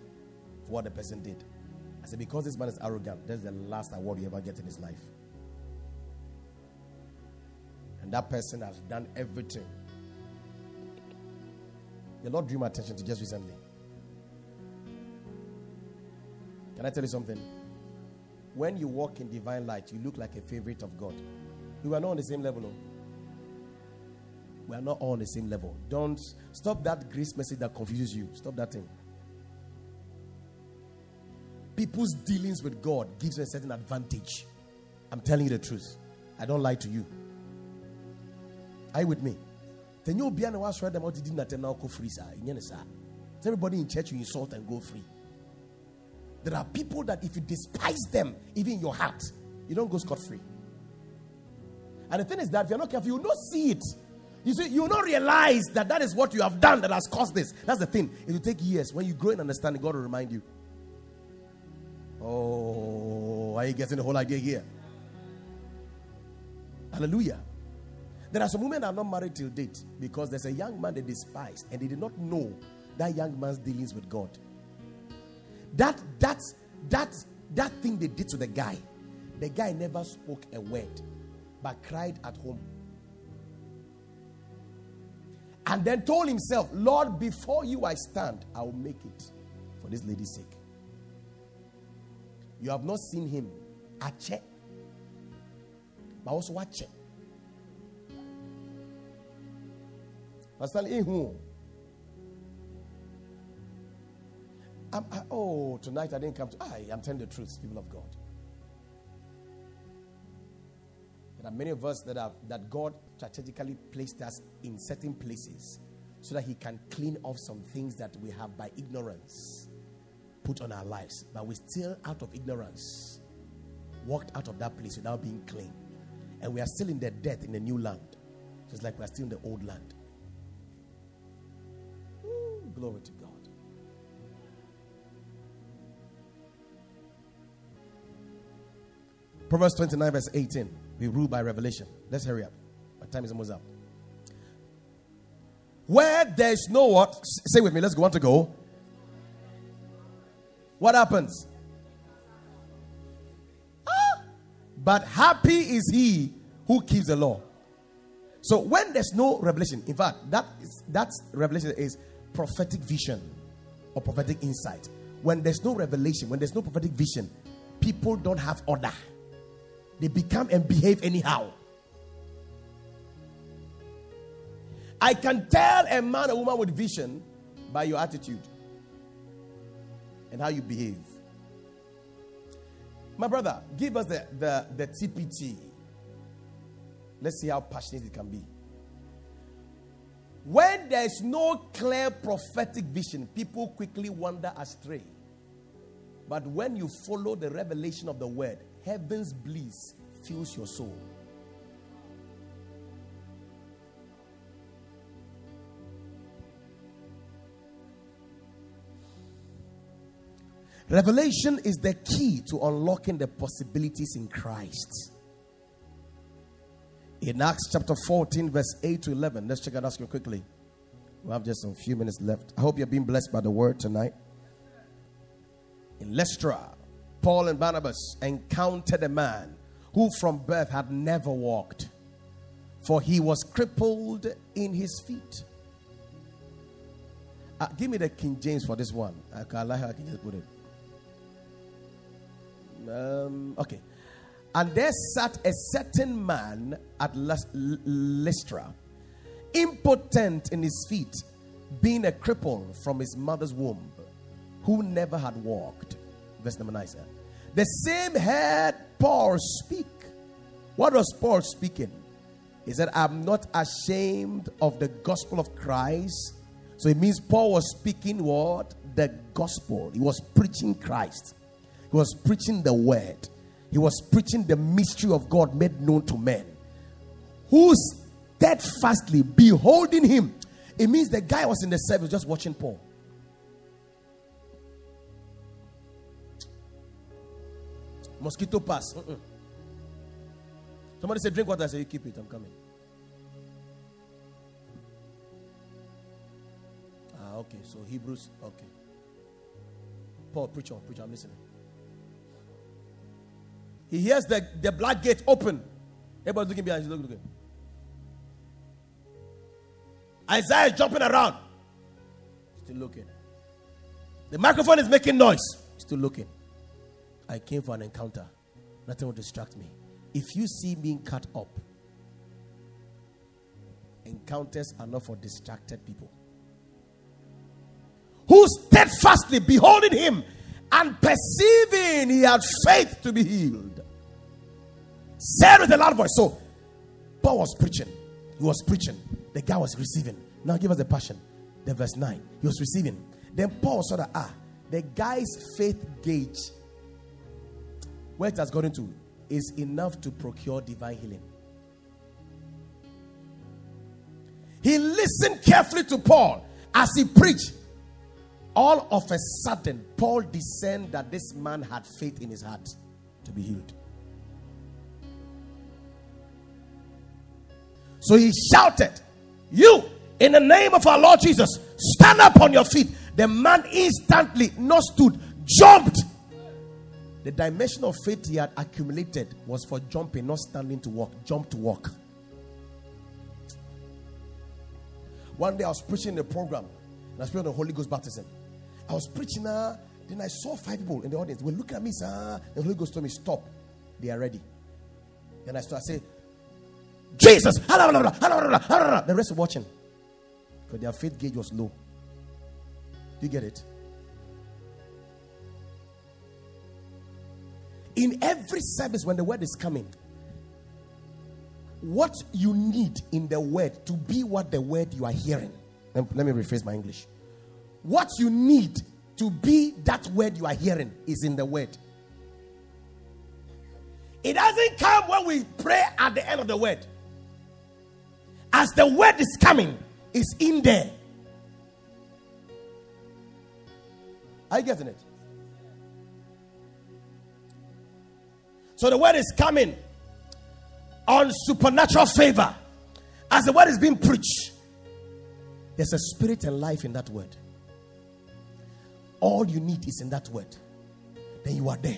for what the person did. I said, because this man is arrogant, that's the last award you ever get in his life. And that person has done everything. The Lord drew my attention to just recently. Can I tell you something? when you walk in divine light, you look like a favorite of God. We are not on the same level. No? We are not all on the same level. Don't stop that grace message that confuses you. Stop that thing. People's dealings with God gives them a certain advantage. I'm telling you the truth. I don't lie to you. Are you with me? Then you'll be an was read them out did not now go free, sir. Everybody in church you insult and go free. There are people that if you despise them, even in your heart, you don't go scot free. And the thing is that if you're not careful, you not see it. You see, you not realize that that is what you have done that has caused this. That's the thing. It will take years. When you grow in understanding, God will remind you. Oh, are you getting the whole idea here? Hallelujah. There are some women that are not married till date because there's a young man they despised and they did not know that young man's dealings with God. That that that that thing they did to the guy, the guy never spoke a word, but cried at home. And then told himself, Lord, before you I stand, I will make it for this lady's sake. You have not seen him. Ache. But also watch Pastor, I'm, I, oh, tonight I didn't come to. I, I'm telling the truth, people of God. There are many of us that have that God strategically placed us in certain places so that He can clean off some things that we have by ignorance put on our lives. But we still, out of ignorance, walked out of that place without being clean. And we are still in the death in the new land, just like we are still in the old land. Glory to God. Proverbs 29, verse 18. We rule by revelation. Let's hurry up. My time is almost up. Where there's no what? Say with me, let's go. Want to go? What happens? Ah, but happy is he who keeps the law. So when there's no revelation, in fact, that is that revelation is prophetic vision or prophetic insight. When there's no revelation, when there's no prophetic vision, people don't have order. They become and behave anyhow. I can tell a man or woman with vision by your attitude and how you behave. My brother, give us the, the, the TPT. Let's see how passionate it can be. When there's no clear prophetic vision, people quickly wander astray. But when you follow the revelation of the word, heaven's bliss fills your soul. Revelation is the key to unlocking the possibilities in Christ. In Acts chapter 14, verse 8 to 11, let's check out scripture quickly. We have just a few minutes left. I hope you're being blessed by the word tonight. In Lystra, Paul and Barnabas encountered a man who from birth had never walked, for he was crippled in his feet. Uh, give me the King James for this one. I can, I can just put it. Um, okay. And there sat a certain man at Lystra, impotent in his feet, being a cripple from his mother's womb, who never had walked. Verse number 9. The same heard Paul speak. What was Paul speaking? He said, I'm not ashamed of the gospel of Christ. So it means Paul was speaking what? The gospel. He was preaching Christ. He was preaching the word. He was preaching the mystery of God made known to men. Who steadfastly beholding him. It means the guy was in the service just watching Paul. Mosquito pass. Mm-mm. Somebody said, Drink water. I said, You keep it. I'm coming. Ah, okay. So Hebrews. Okay. Paul, preach on. Preach. I'm listening. He hears the, the black gate open. Everybody's looking behind. He's looking, looking. Isaiah is jumping around. Still looking. The microphone is making noise. Still looking. I came for an encounter. Nothing will distract me. If you see me cut up, encounters are not for distracted people. Who steadfastly beholding him and perceiving he had faith to be healed said with a loud voice. So, Paul was preaching. He was preaching. The guy was receiving. Now, give us the passion. The verse 9. He was receiving. Then Paul saw that, ah, the guy's faith gauge, where it has gotten to, is enough to procure divine healing. He listened carefully to Paul as he preached. All of a sudden, Paul discerned that this man had faith in his heart to be healed. So he shouted, You, in the name of our Lord Jesus, stand up on your feet. The man instantly, not stood, jumped. The dimension of faith he had accumulated was for jumping, not standing to walk. Jump to walk. One day I was preaching a program, and I was preaching the Holy Ghost baptism. I was preaching, uh, then I saw five people in the audience. Were looking at me, sir. The Holy Ghost told me, Stop. They are ready. Then I started saying, Jesus. The rest are watching. Because their faith gauge was low. Do you get it? In every service, when the word is coming, what you need in the word to be what the word you are hearing. Let me rephrase my English. What you need to be that word you are hearing is in the word. It doesn't come when we pray at the end of the word as the word is coming, is in there. Are you getting it? So the word is coming on supernatural favor. As the word is being preached, there's a spirit and life in that word. All you need is in that word. Then you are there.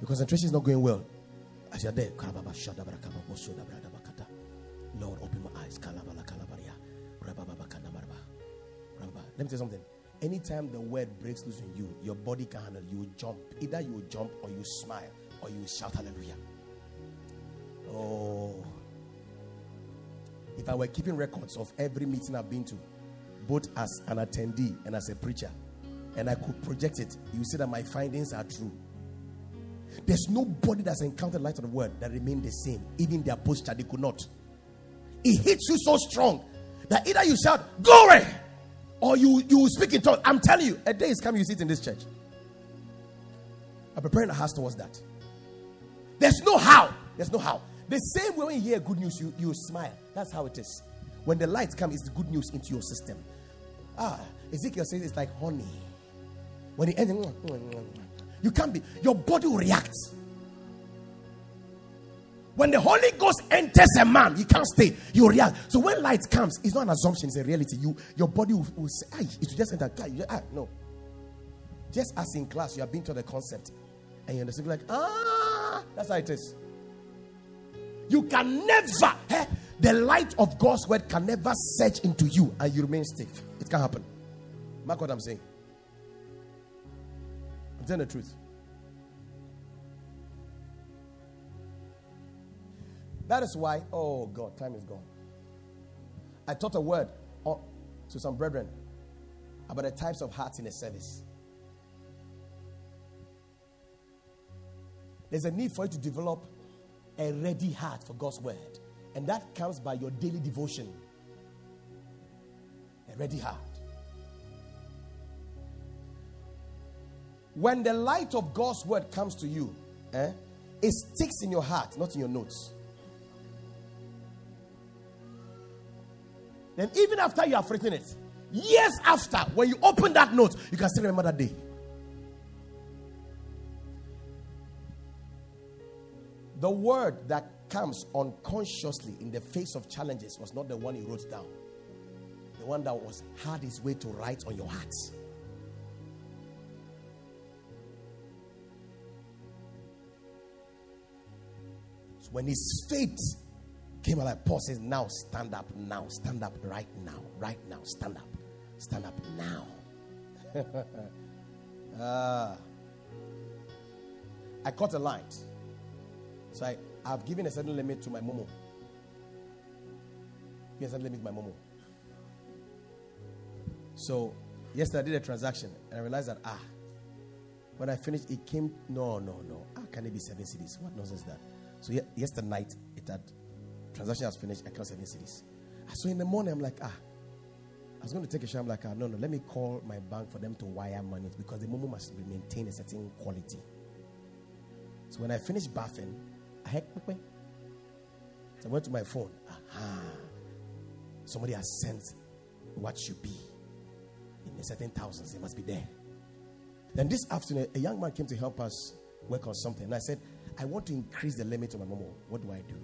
Your concentration is not going well. As you're there, Lord, open my eyes. Let me tell you something. Anytime the word breaks loose in you, your body can handle. You will jump. Either you will jump or you smile or you will shout hallelujah. Oh. If I were keeping records of every meeting I've been to, both as an attendee and as a preacher, and I could project it, you see that my findings are true. There's nobody that's encountered light of the word that remained the same. Even their posture, they could not. It hits you so strong that either you shout, Glory! or you, you speak in tongues. I'm telling you, a day is coming, you sit in this church. I'm preparing a house towards that. There's no how. There's no how. The same way when you hear good news, you, you smile. That's how it is. When the light comes, it's the good news into your system. Ah, Ezekiel says it's like honey. When it ends, you can't be, your body will react. When the Holy Ghost enters a man, he can't stay. You react. So when light comes, it's not an assumption, it's a reality. You your body will, will say, it will just enter. You, ah, no. Just as in class, you have been to the concept and you understand, like, ah, that's how it is. You can never, eh, the light of God's word can never search into you and you remain stiff. It can happen. Mark what I'm saying. I'm telling the truth. That is why, oh God, time is gone. I taught a word oh, to some brethren about the types of hearts in a service. There's a need for you to develop a ready heart for God's word, and that comes by your daily devotion. A ready heart. When the light of God's word comes to you, eh, it sticks in your heart, not in your notes. Then, even after you have written it, years after, when you open that note, you can still remember that day. The word that comes unconsciously in the face of challenges was not the one he wrote down, the one that was had his way to write on your heart. When his faith came alive. Paul says, Now stand up, now, stand up right now, right now, stand up, stand up now. uh, I caught a light. So I, I've given a certain limit to my momo. Given a certain limit to my momo. So yesterday I did a transaction and I realized that ah, when I finished, it came no, no, no. How can it be seven cedis? What nonsense is that? So yesterday night it had Transaction has finished. Can't seven cedis. So in the morning, I'm like, ah, I was going to take a shower. I'm like, ah, no, no, let me call my bank for them to wire money because the momo must be maintain a certain quality. So when I finished bathing, I had so I went to my phone. Aha. Somebody has sent what should be in a certain thousands. It must be there. Then this afternoon, a young man came to help us work on something. And I said, I want to increase the limit of my momo. What do I do?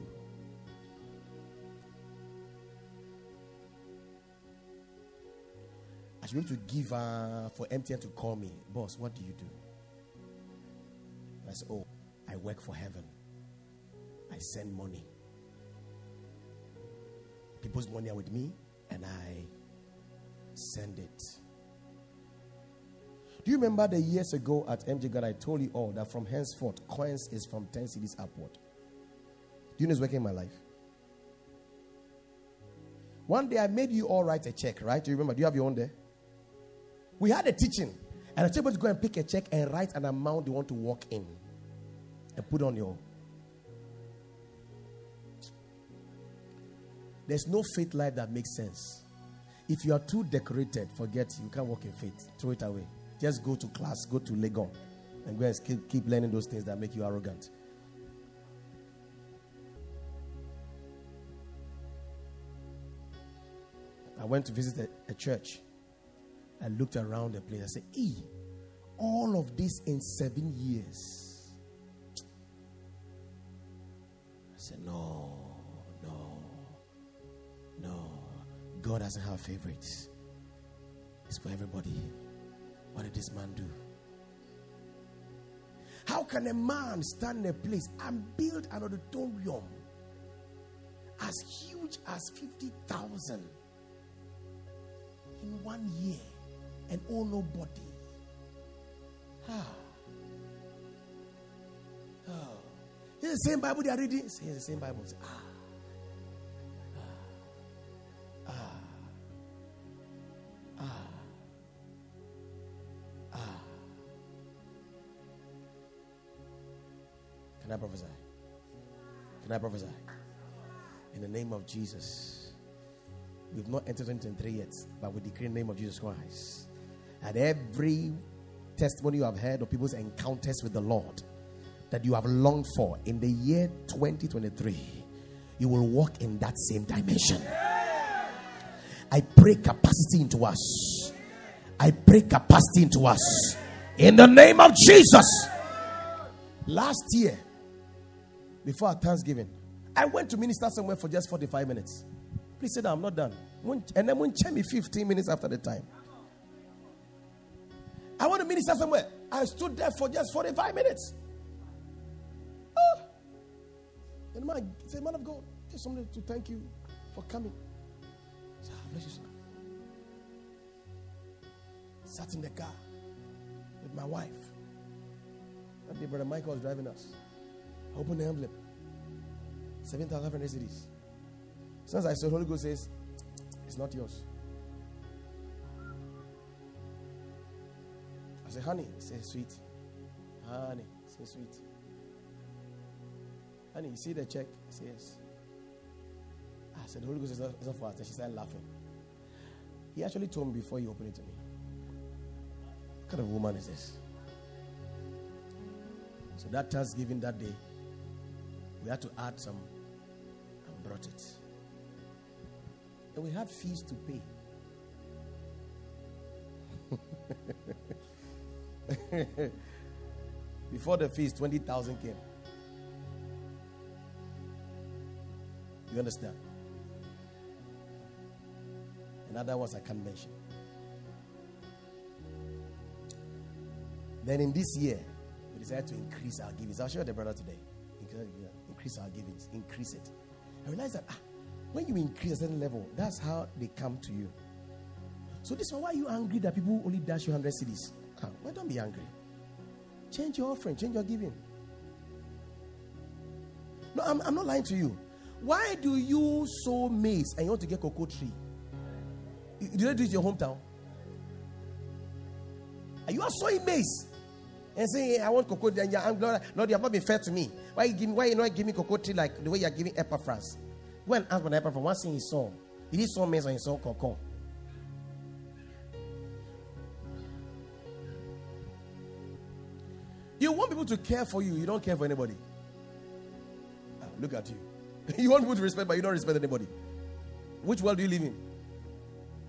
I should be able to give uh, for MTN to call me, boss. What do you do? I said, Oh, I work for heaven. I send money. People's money are with me, and I send it. Do you remember the years ago at MJ God I told you all that from henceforth coins is from 10 cedis upward? Do you know it's working in my life? One day I made you all write a check, right? Do you remember? Do you have your own there? We had a teaching, and I told you to go and pick a check and write an amount you want to walk in and put on your. There's no faith life that makes sense. If you are too decorated, forget you can't walk in faith. Throw it away. Just go to class, go to Legon, and go and keep, keep learning those things that make you arrogant. I went to visit a, a church I looked around the place. I said, Hey, all of this in seven years. I said, No, no, No, God doesn't have favorites. It's for everybody. What did this man do? How can a man stand in a place and build an auditorium as huge as 50,000 in one year and owe nobody? Ah. Oh. It's the same Bible they are reading. It's the same Bible. Ah. I prophesy? In the name of Jesus. We've not entered into three yet, but we decree in the name of Jesus Christ. And every testimony you have heard of people's encounters with the Lord that you have longed for in the year 2023, you will walk in that same dimension. I pray capacity into us. I pray capacity into us. In the name of Jesus. Last year, before Thanksgiving, I went to minister somewhere for just 45 minutes. Please say that I'm not done. And then check me 15 minutes after the time. I want to minister somewhere. I stood there for just 45 minutes. Oh. And man said, Man of God, just something to thank you for coming. I ah, bless you, sir. Sat in the car with my wife. That day, Brother Michael was driving us. I opened the envelope. 7,500 cedis. Since I saw Holy Ghost says, It's not yours. I said, Honey, say sweet. Honey, say sweet. Honey, you see the check? He says, Yes. I said, The Holy Ghost is not, not for us. And she started laughing. He actually told me before he opened it to me. What kind of woman is this? So that Thanksgiving that day, we had to add some and brought it. And we had fees to pay. Before the fees, 20,000 came. You understand? And other ones I can't mention. Then in this year, we decided to increase our givings. I'll show the brother today. Increase our givings, increase it. I realized that ah, when you increase a certain level, that's how they come to you. So this one, why are you angry that people only dash you 100 cedis? Ah, why don't be angry? Change your offering, change your giving. No, I'm, I'm not lying to you. Why do you sow maize and you want to get cocoa tree? Do they do it in your hometown? Are you are sowing maize and saying, I want cocoa, and I'm Lord, Lord, you have not been fair to me. Why you give, why you not giving me cocoa tree like the way you are giving Epaphras? Go and ask for Epaphras. One thing he saw. Did he sow maize or he saw cocoa? You want people to care for you, you don't care for anybody. Ah, look at you. you want people to respect, but you don't respect anybody. Which world do you live in?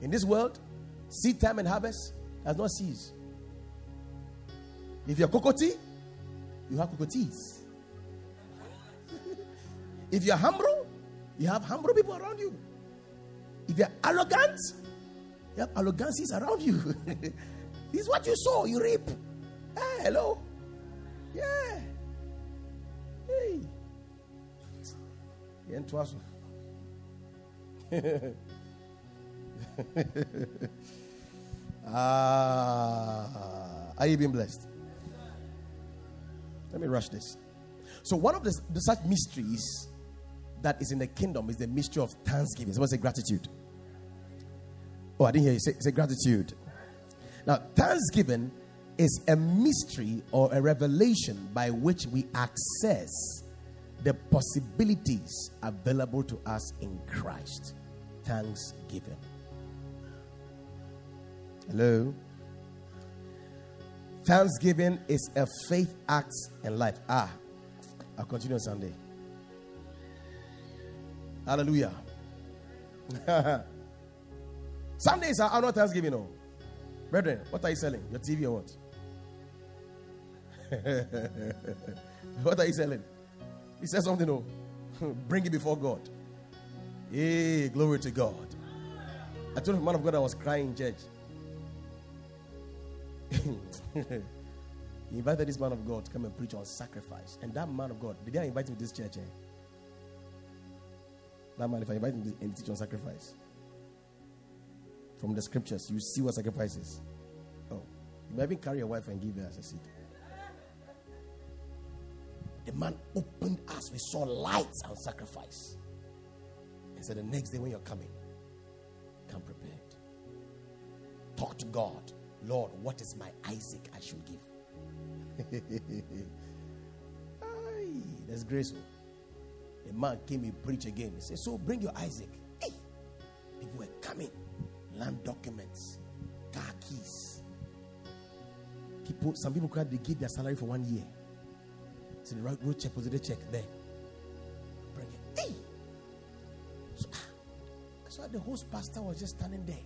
In this world, seed time and harvest has not cease. If you're cocotti, you have cocotees. if you're humble, you have humble people around you. If you're arrogant, you have arrogancies around you. this is what you saw, you reap. Hey, hello. Yeah. Hey. Twice. ah, are you being blessed? Let me rush this. So, one of the, the, such mysteries that is in the kingdom is the mystery of thanksgiving. Someone say gratitude. Oh, I didn't hear you say, say gratitude. Now, thanksgiving is a mystery or a revelation by which we access the possibilities available to us in Christ. Thanksgiving. Hello? Thanksgiving is a faith act in life. Ah, I'll continue on Sunday. Hallelujah. Sundays are not Thanksgiving, no. Brethren, what are you selling? Your TV or what? what are you selling? He said something, no. Bring it before God. Hey, glory to God. I told the man of God I was crying in church. he invited this man of God to come and preach on sacrifice. And that man of God, did I invite him to this church? Eh? That man, if I invite him to teach on sacrifice, from the scriptures, you see what sacrifice is. Oh, you might even carry a wife and give her as a seed. The man opened us. We saw lights and sacrifice. He said, The next day when you're coming, come prepared. Talk to God. Lord, what is my Isaac I should give? Aye, that's graceful. The man came, he preached again. He said, So bring your Isaac. Hey, people were coming. Land documents, car keys. People, some people cried, they give their salary for one year. So the road check, was the check there. Bring it. Hey! So, ah, saw the host pastor was just standing there.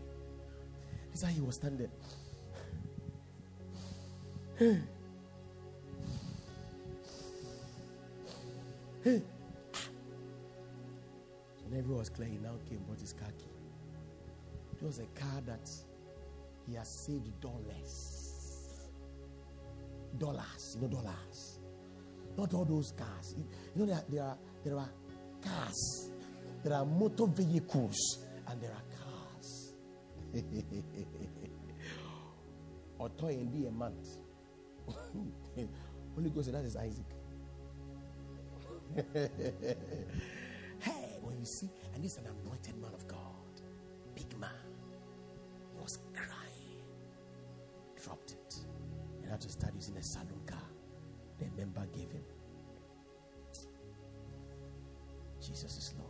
He said he was standing. Hey. When everyone was clear, he now came, brought his car key. It was a car that he has saved dollars. Dollars, you know, dollars. Not all those cars. You know, there are, there are, there are cars, there are motor vehicles, and there are cars. or toy and be a month. Holy Ghost said, That is Isaac. hey, when you see, and is an anointed man of God, big man, he was crying, dropped it, and had to start using a saloon car. The member gave him. Jesus is Lord.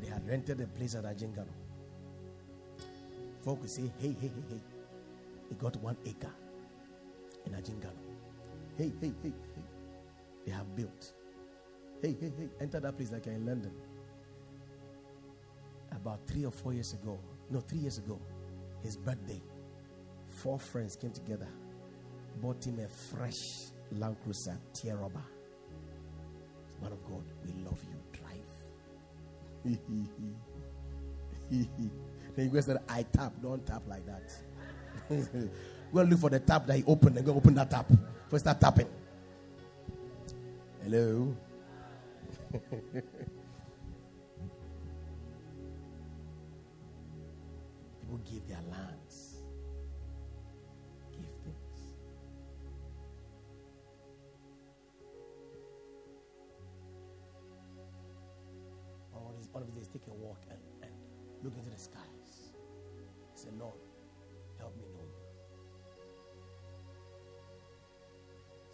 They had rented a place at Ajingano. Folk will say, hey, hey, hey, hey. He got one acre in Ajingano. Hey, hey, hey, hey. They have built. Hey, hey, hey. Enter that place like in London. About three or four years ago, no, three years ago, his birthday, four friends came together, bought him a fresh Land Cruiser rubber. Man of God, we love you. Drive. then you said, I tap. Don't tap like that. Go look for the tap that he opened and go open that tap. First start tapping. Hello.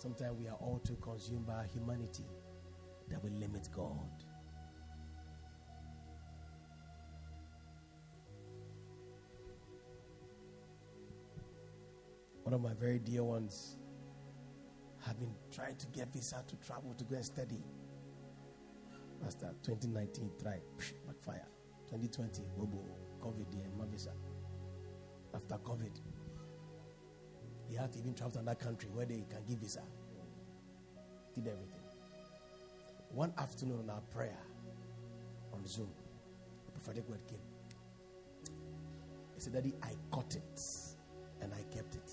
Sometimes we are all too consumed by our humanity that we limit God. One of my very dear ones have been trying to get visa to travel to go and study. Master, 2019 try, backfire. 2020, Bobo, COVID, and visa. After COVID, he had to even travel to another country where they can give visa. Did everything. One afternoon on our prayer on Zoom, the prophetic word came. He said, Daddy, I caught it and I kept it.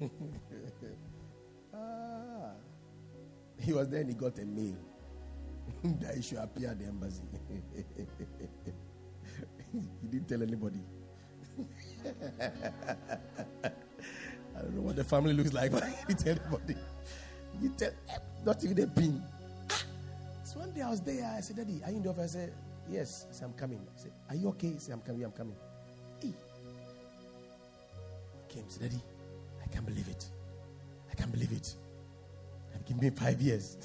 ah. He was there and he got a mail that he should appear at the embassy. he didn't tell anybody. I don't know what the family looks like, but he didn't tell anybody. You tell not even a pin. Ah. So one day I was there, I said, Daddy, are you in the office? I said, Yes. I said, I'm coming. I said, Are you okay? He said, I'm coming, I'm coming. Hey. Came, said, Daddy, I can't believe it. I can't believe it. I've given me five years.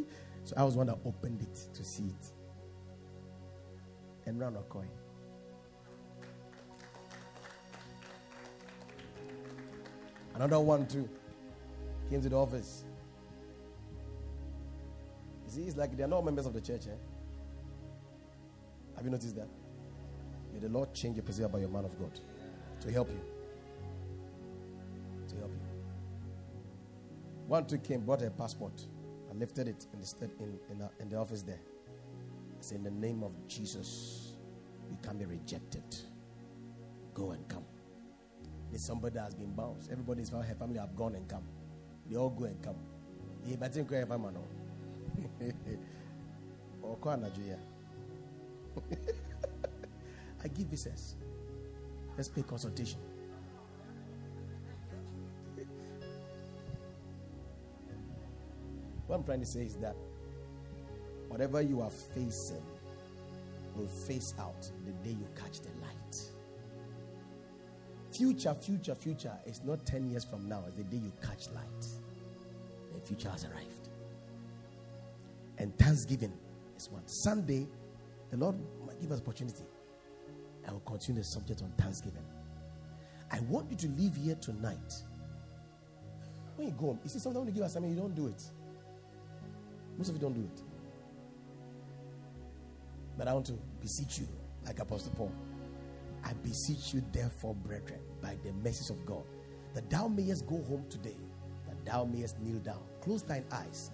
so I was one that opened it to see it. And ran a coin. Another one too came to the office. See, it's like they are not members of the church. Eh? Have you noticed that? May the Lord change your perspective by your man of God to help you. To help you. One two came, brought a passport, I lifted it in the, in, in, the, in the office there. I said, In the name of Jesus, you can't be rejected. Go and come. There's somebody that has been bounced. Everybody's family have gone and come. They all go and come. Yeah, but I think Or I give visas. Let's pay consultation. What I'm trying to say is that whatever you are facing will face out the day you catch the light. Future, future, future is not 10 years from now, it's the day you catch light. The future has arrived. And Thanksgiving is one. Sunday, the Lord might give us opportunity. I will continue the subject on Thanksgiving. I want you to leave here tonight. When you go home, you see something to give us, I mean, you don't do it. Most of you don't do it. But I want to beseech you, like Apostle Paul. I beseech you, therefore, brethren, by the mercies of God, that thou mayest go home today, that thou mayest kneel down. Close thine eyes.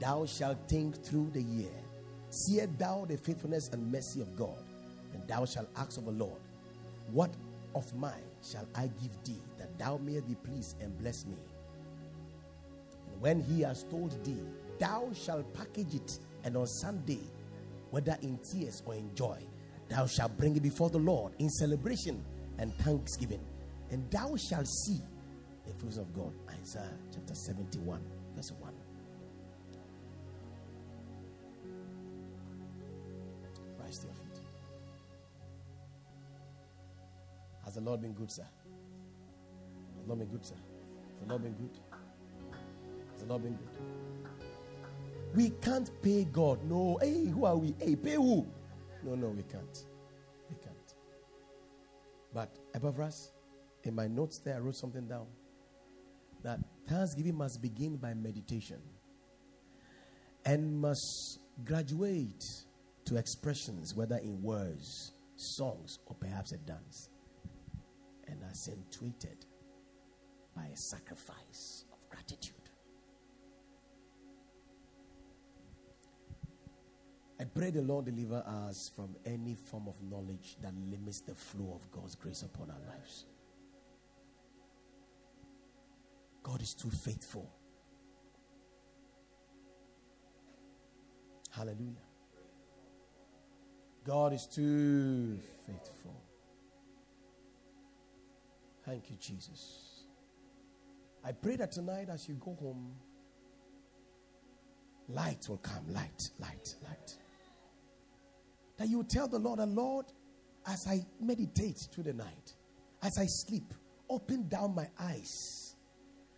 Thou shalt think through the year. Seest thou the faithfulness and mercy of God, and thou shalt ask of the Lord, What of mine shall I give thee, that thou mayest be pleased and bless me? And when he has told thee, thou shalt package it, and on Sunday, whether in tears or in joy, thou shalt bring it before the Lord in celebration and thanksgiving, and thou shalt see the fruits of God. Isaiah chapter 71, verse 1. Has the Lord been good, sir? Has the Lord been good, sir? Has the Lord been good? Has the Lord been good? We can't pay God. No. Hey, who are we? Hey, pay who? No, no, we can't. We can't. But above us, in my notes there, I wrote something down that thanksgiving must begin by meditation and must graduate to expressions, whether in words, songs, or perhaps a dance, and accentuated by a sacrifice of gratitude. I pray the Lord deliver us from any form of knowledge that limits the flow of God's grace upon our lives. God is too faithful. Hallelujah. God is too faithful. Thank you, Jesus. I pray that tonight as you go home, light will come. Light, light, light that you tell the Lord, and Lord, as I meditate through the night, as I sleep, open down my eyes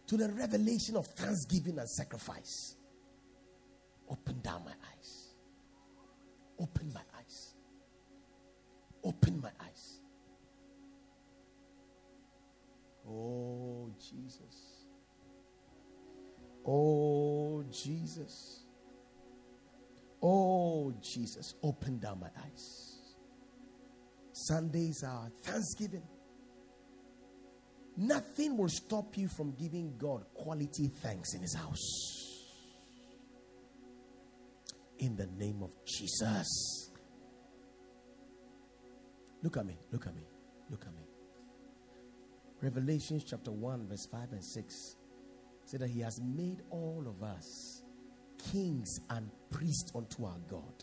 to the revelation of thanksgiving and sacrifice. Open down my eyes. Open my eyes. Open my eyes. Oh, Jesus. Oh, Jesus. Oh, Jesus, open down my eyes. Sundays are Thanksgiving. Nothing will stop you from giving God quality thanks in His house. In the name of Jesus. Look at me, look at me, look at me. Revelation chapter 1, verse 5 and 6 say that He has made all of us kings and priests unto our God.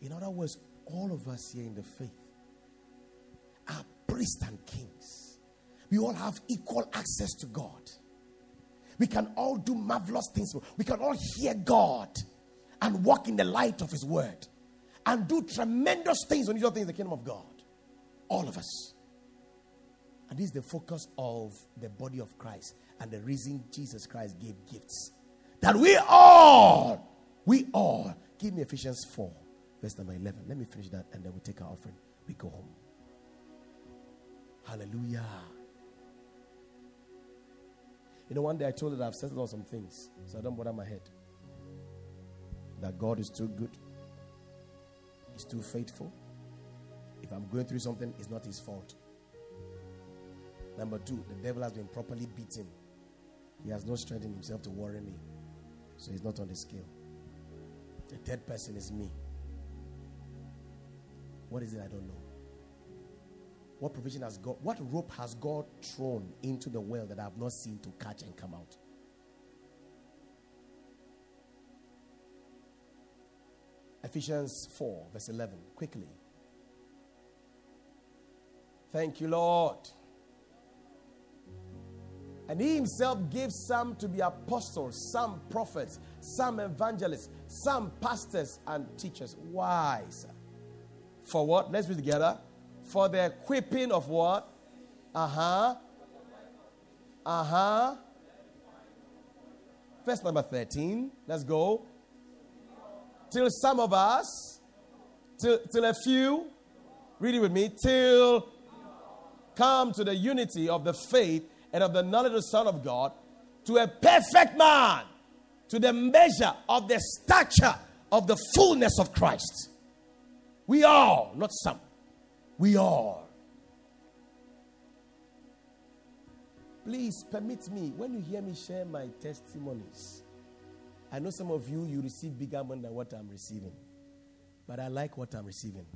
In other words, all of us here in the faith are priests and kings. We all have equal access to God. We can all do marvelous things. We can all hear God and walk in the light of His word and do tremendous things, unusual things in the kingdom of God. All of us. And this is the focus of the body of Christ and the reason Jesus Christ gave gifts that we all, we all, give me Ephesians 4, verse number 11. Let me finish that and then we take our offering. We go home. Hallelujah. You know, one day I told her that I've settled on some things, so I don't bother my head. That God is too good, He's too faithful. If I'm going through something, it's not His fault. Number two, the devil has been properly beaten. He has no strength in himself to worry me. So he's not on the scale. The third person is me. What is it I don't know? What provision has God, what rope has God thrown into the well that I have not seen to catch and come out? Ephesians 4, verse 11, quickly. Thank you, Lord. And he himself gave some to be apostles, some prophets, some evangelists, some pastors and teachers. Why, sir? For what? Let's read together. For the equipping of what? Uh huh. Uh huh. Verse number 13. Let's go. Till some of us, till, till a few, read it with me, till come to the unity of the faith and of the knowledge of the Son of God, to a perfect man, to the measure of the stature of the fullness of Christ. We all, not some, we all. Please permit me, when you hear me share my testimonies, I know some of you, you receive bigger money than what I'm receiving. But I like what I'm receiving.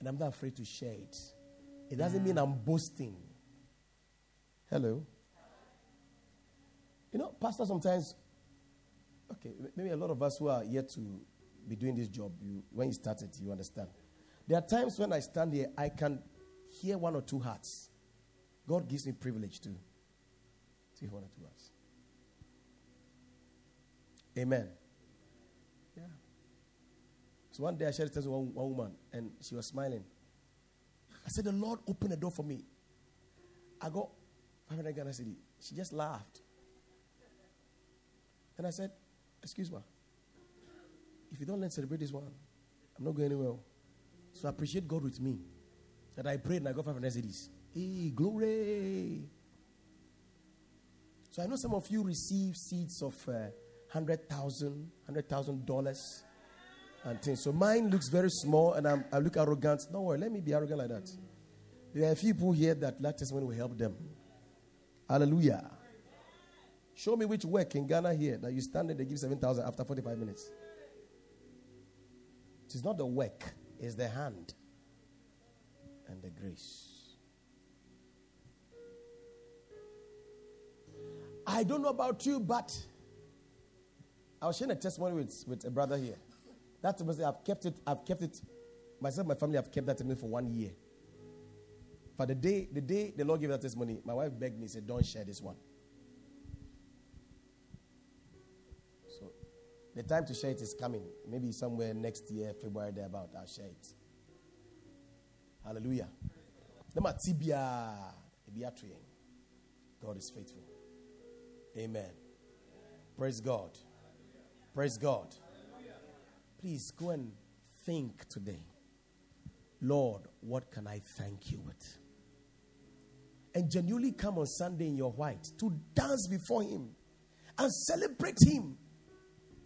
And I'm not afraid to share it. It doesn't mean I'm boasting. Hello? You know, Pastor, sometimes, okay, maybe a lot of us who are yet to be doing this job, you, when you started, you understand. There are times when I stand here, I can hear one or two hearts. God gives me privilege to, to hear one or two hearts. Amen. Yeah. So one day I shared it with one, one woman, and she was smiling. I said, The Lord opened a door for me. I got 500 Ghana cedi. She just laughed. And I said, Excuse me. If you don't let celebrate this one, I'm not going anywhere. So appreciate God with me. That I prayed and I got 500 cedis. Hey, glory. So I know some of you receive seeds of uh, hundred thousand, hundred thousand dollars and things. So mine looks very small and I'm, i look arrogant. Don't worry, let me be arrogant like that. There are a few people here that that testimony will help them. Hallelujah. Show me which work in Ghana here that you stand there, they give 7,000 after 45 minutes. It is not the work, it's the hand and the grace. I don't know about you, but I was sharing a testimony with, with a brother here. That I've kept it, I've kept it, myself my family have kept that testimony for one year. For the day, the day the Lord gave that testimony, my wife begged me, said, Don't share this one. So the time to share it is coming. Maybe somewhere next year, February, thereabout, I'll share it. Hallelujah. God is faithful. Amen. Praise God. Praise God. Please go and think today. Lord, what can I thank you with? And genuinely come on Sunday in your white to dance before Him and celebrate Him.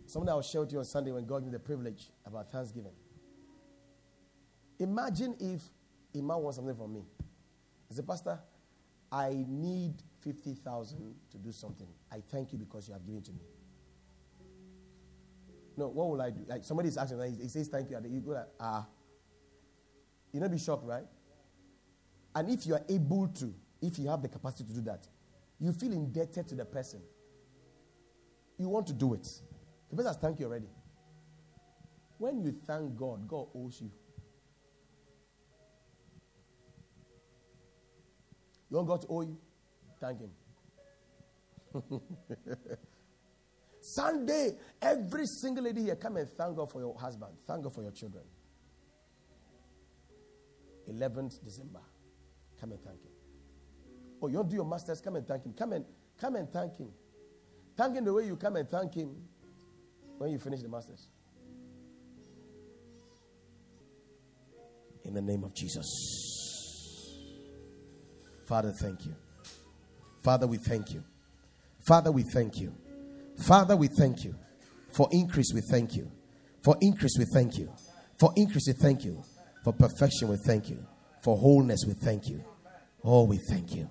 Something I'll share with you on Sunday when God gave me the privilege about Thanksgiving. Imagine if Imam wants something from me. I said, Pastor, I need 50,000 to do something. I thank you because you have given to me. No, what will I do? Like somebody is asking, he says thank you, you go like, ah. You not be shocked, right? And if you are able to, if you have the capacity to do that, you feel indebted to the person. You want to do it. The person has thanked you already. When you thank God, God owes you. You want God to owe you? Thank Him. Sunday, every single lady here, come and thank God for your husband. Thank God for your children. 11th December. Come and thank him. Oh, you want to do your masters? Come and thank him. Come and come and thank him. Thank him the way you come and thank him when you finish the masters. In the name of Jesus. Father, thank you. Father, we thank you. Father, we thank you. Father, we thank you. For increase, we thank you. For increase, we thank you. For increase, we thank you. For perfection, we thank you. For wholeness, we thank you. Oh, we thank you.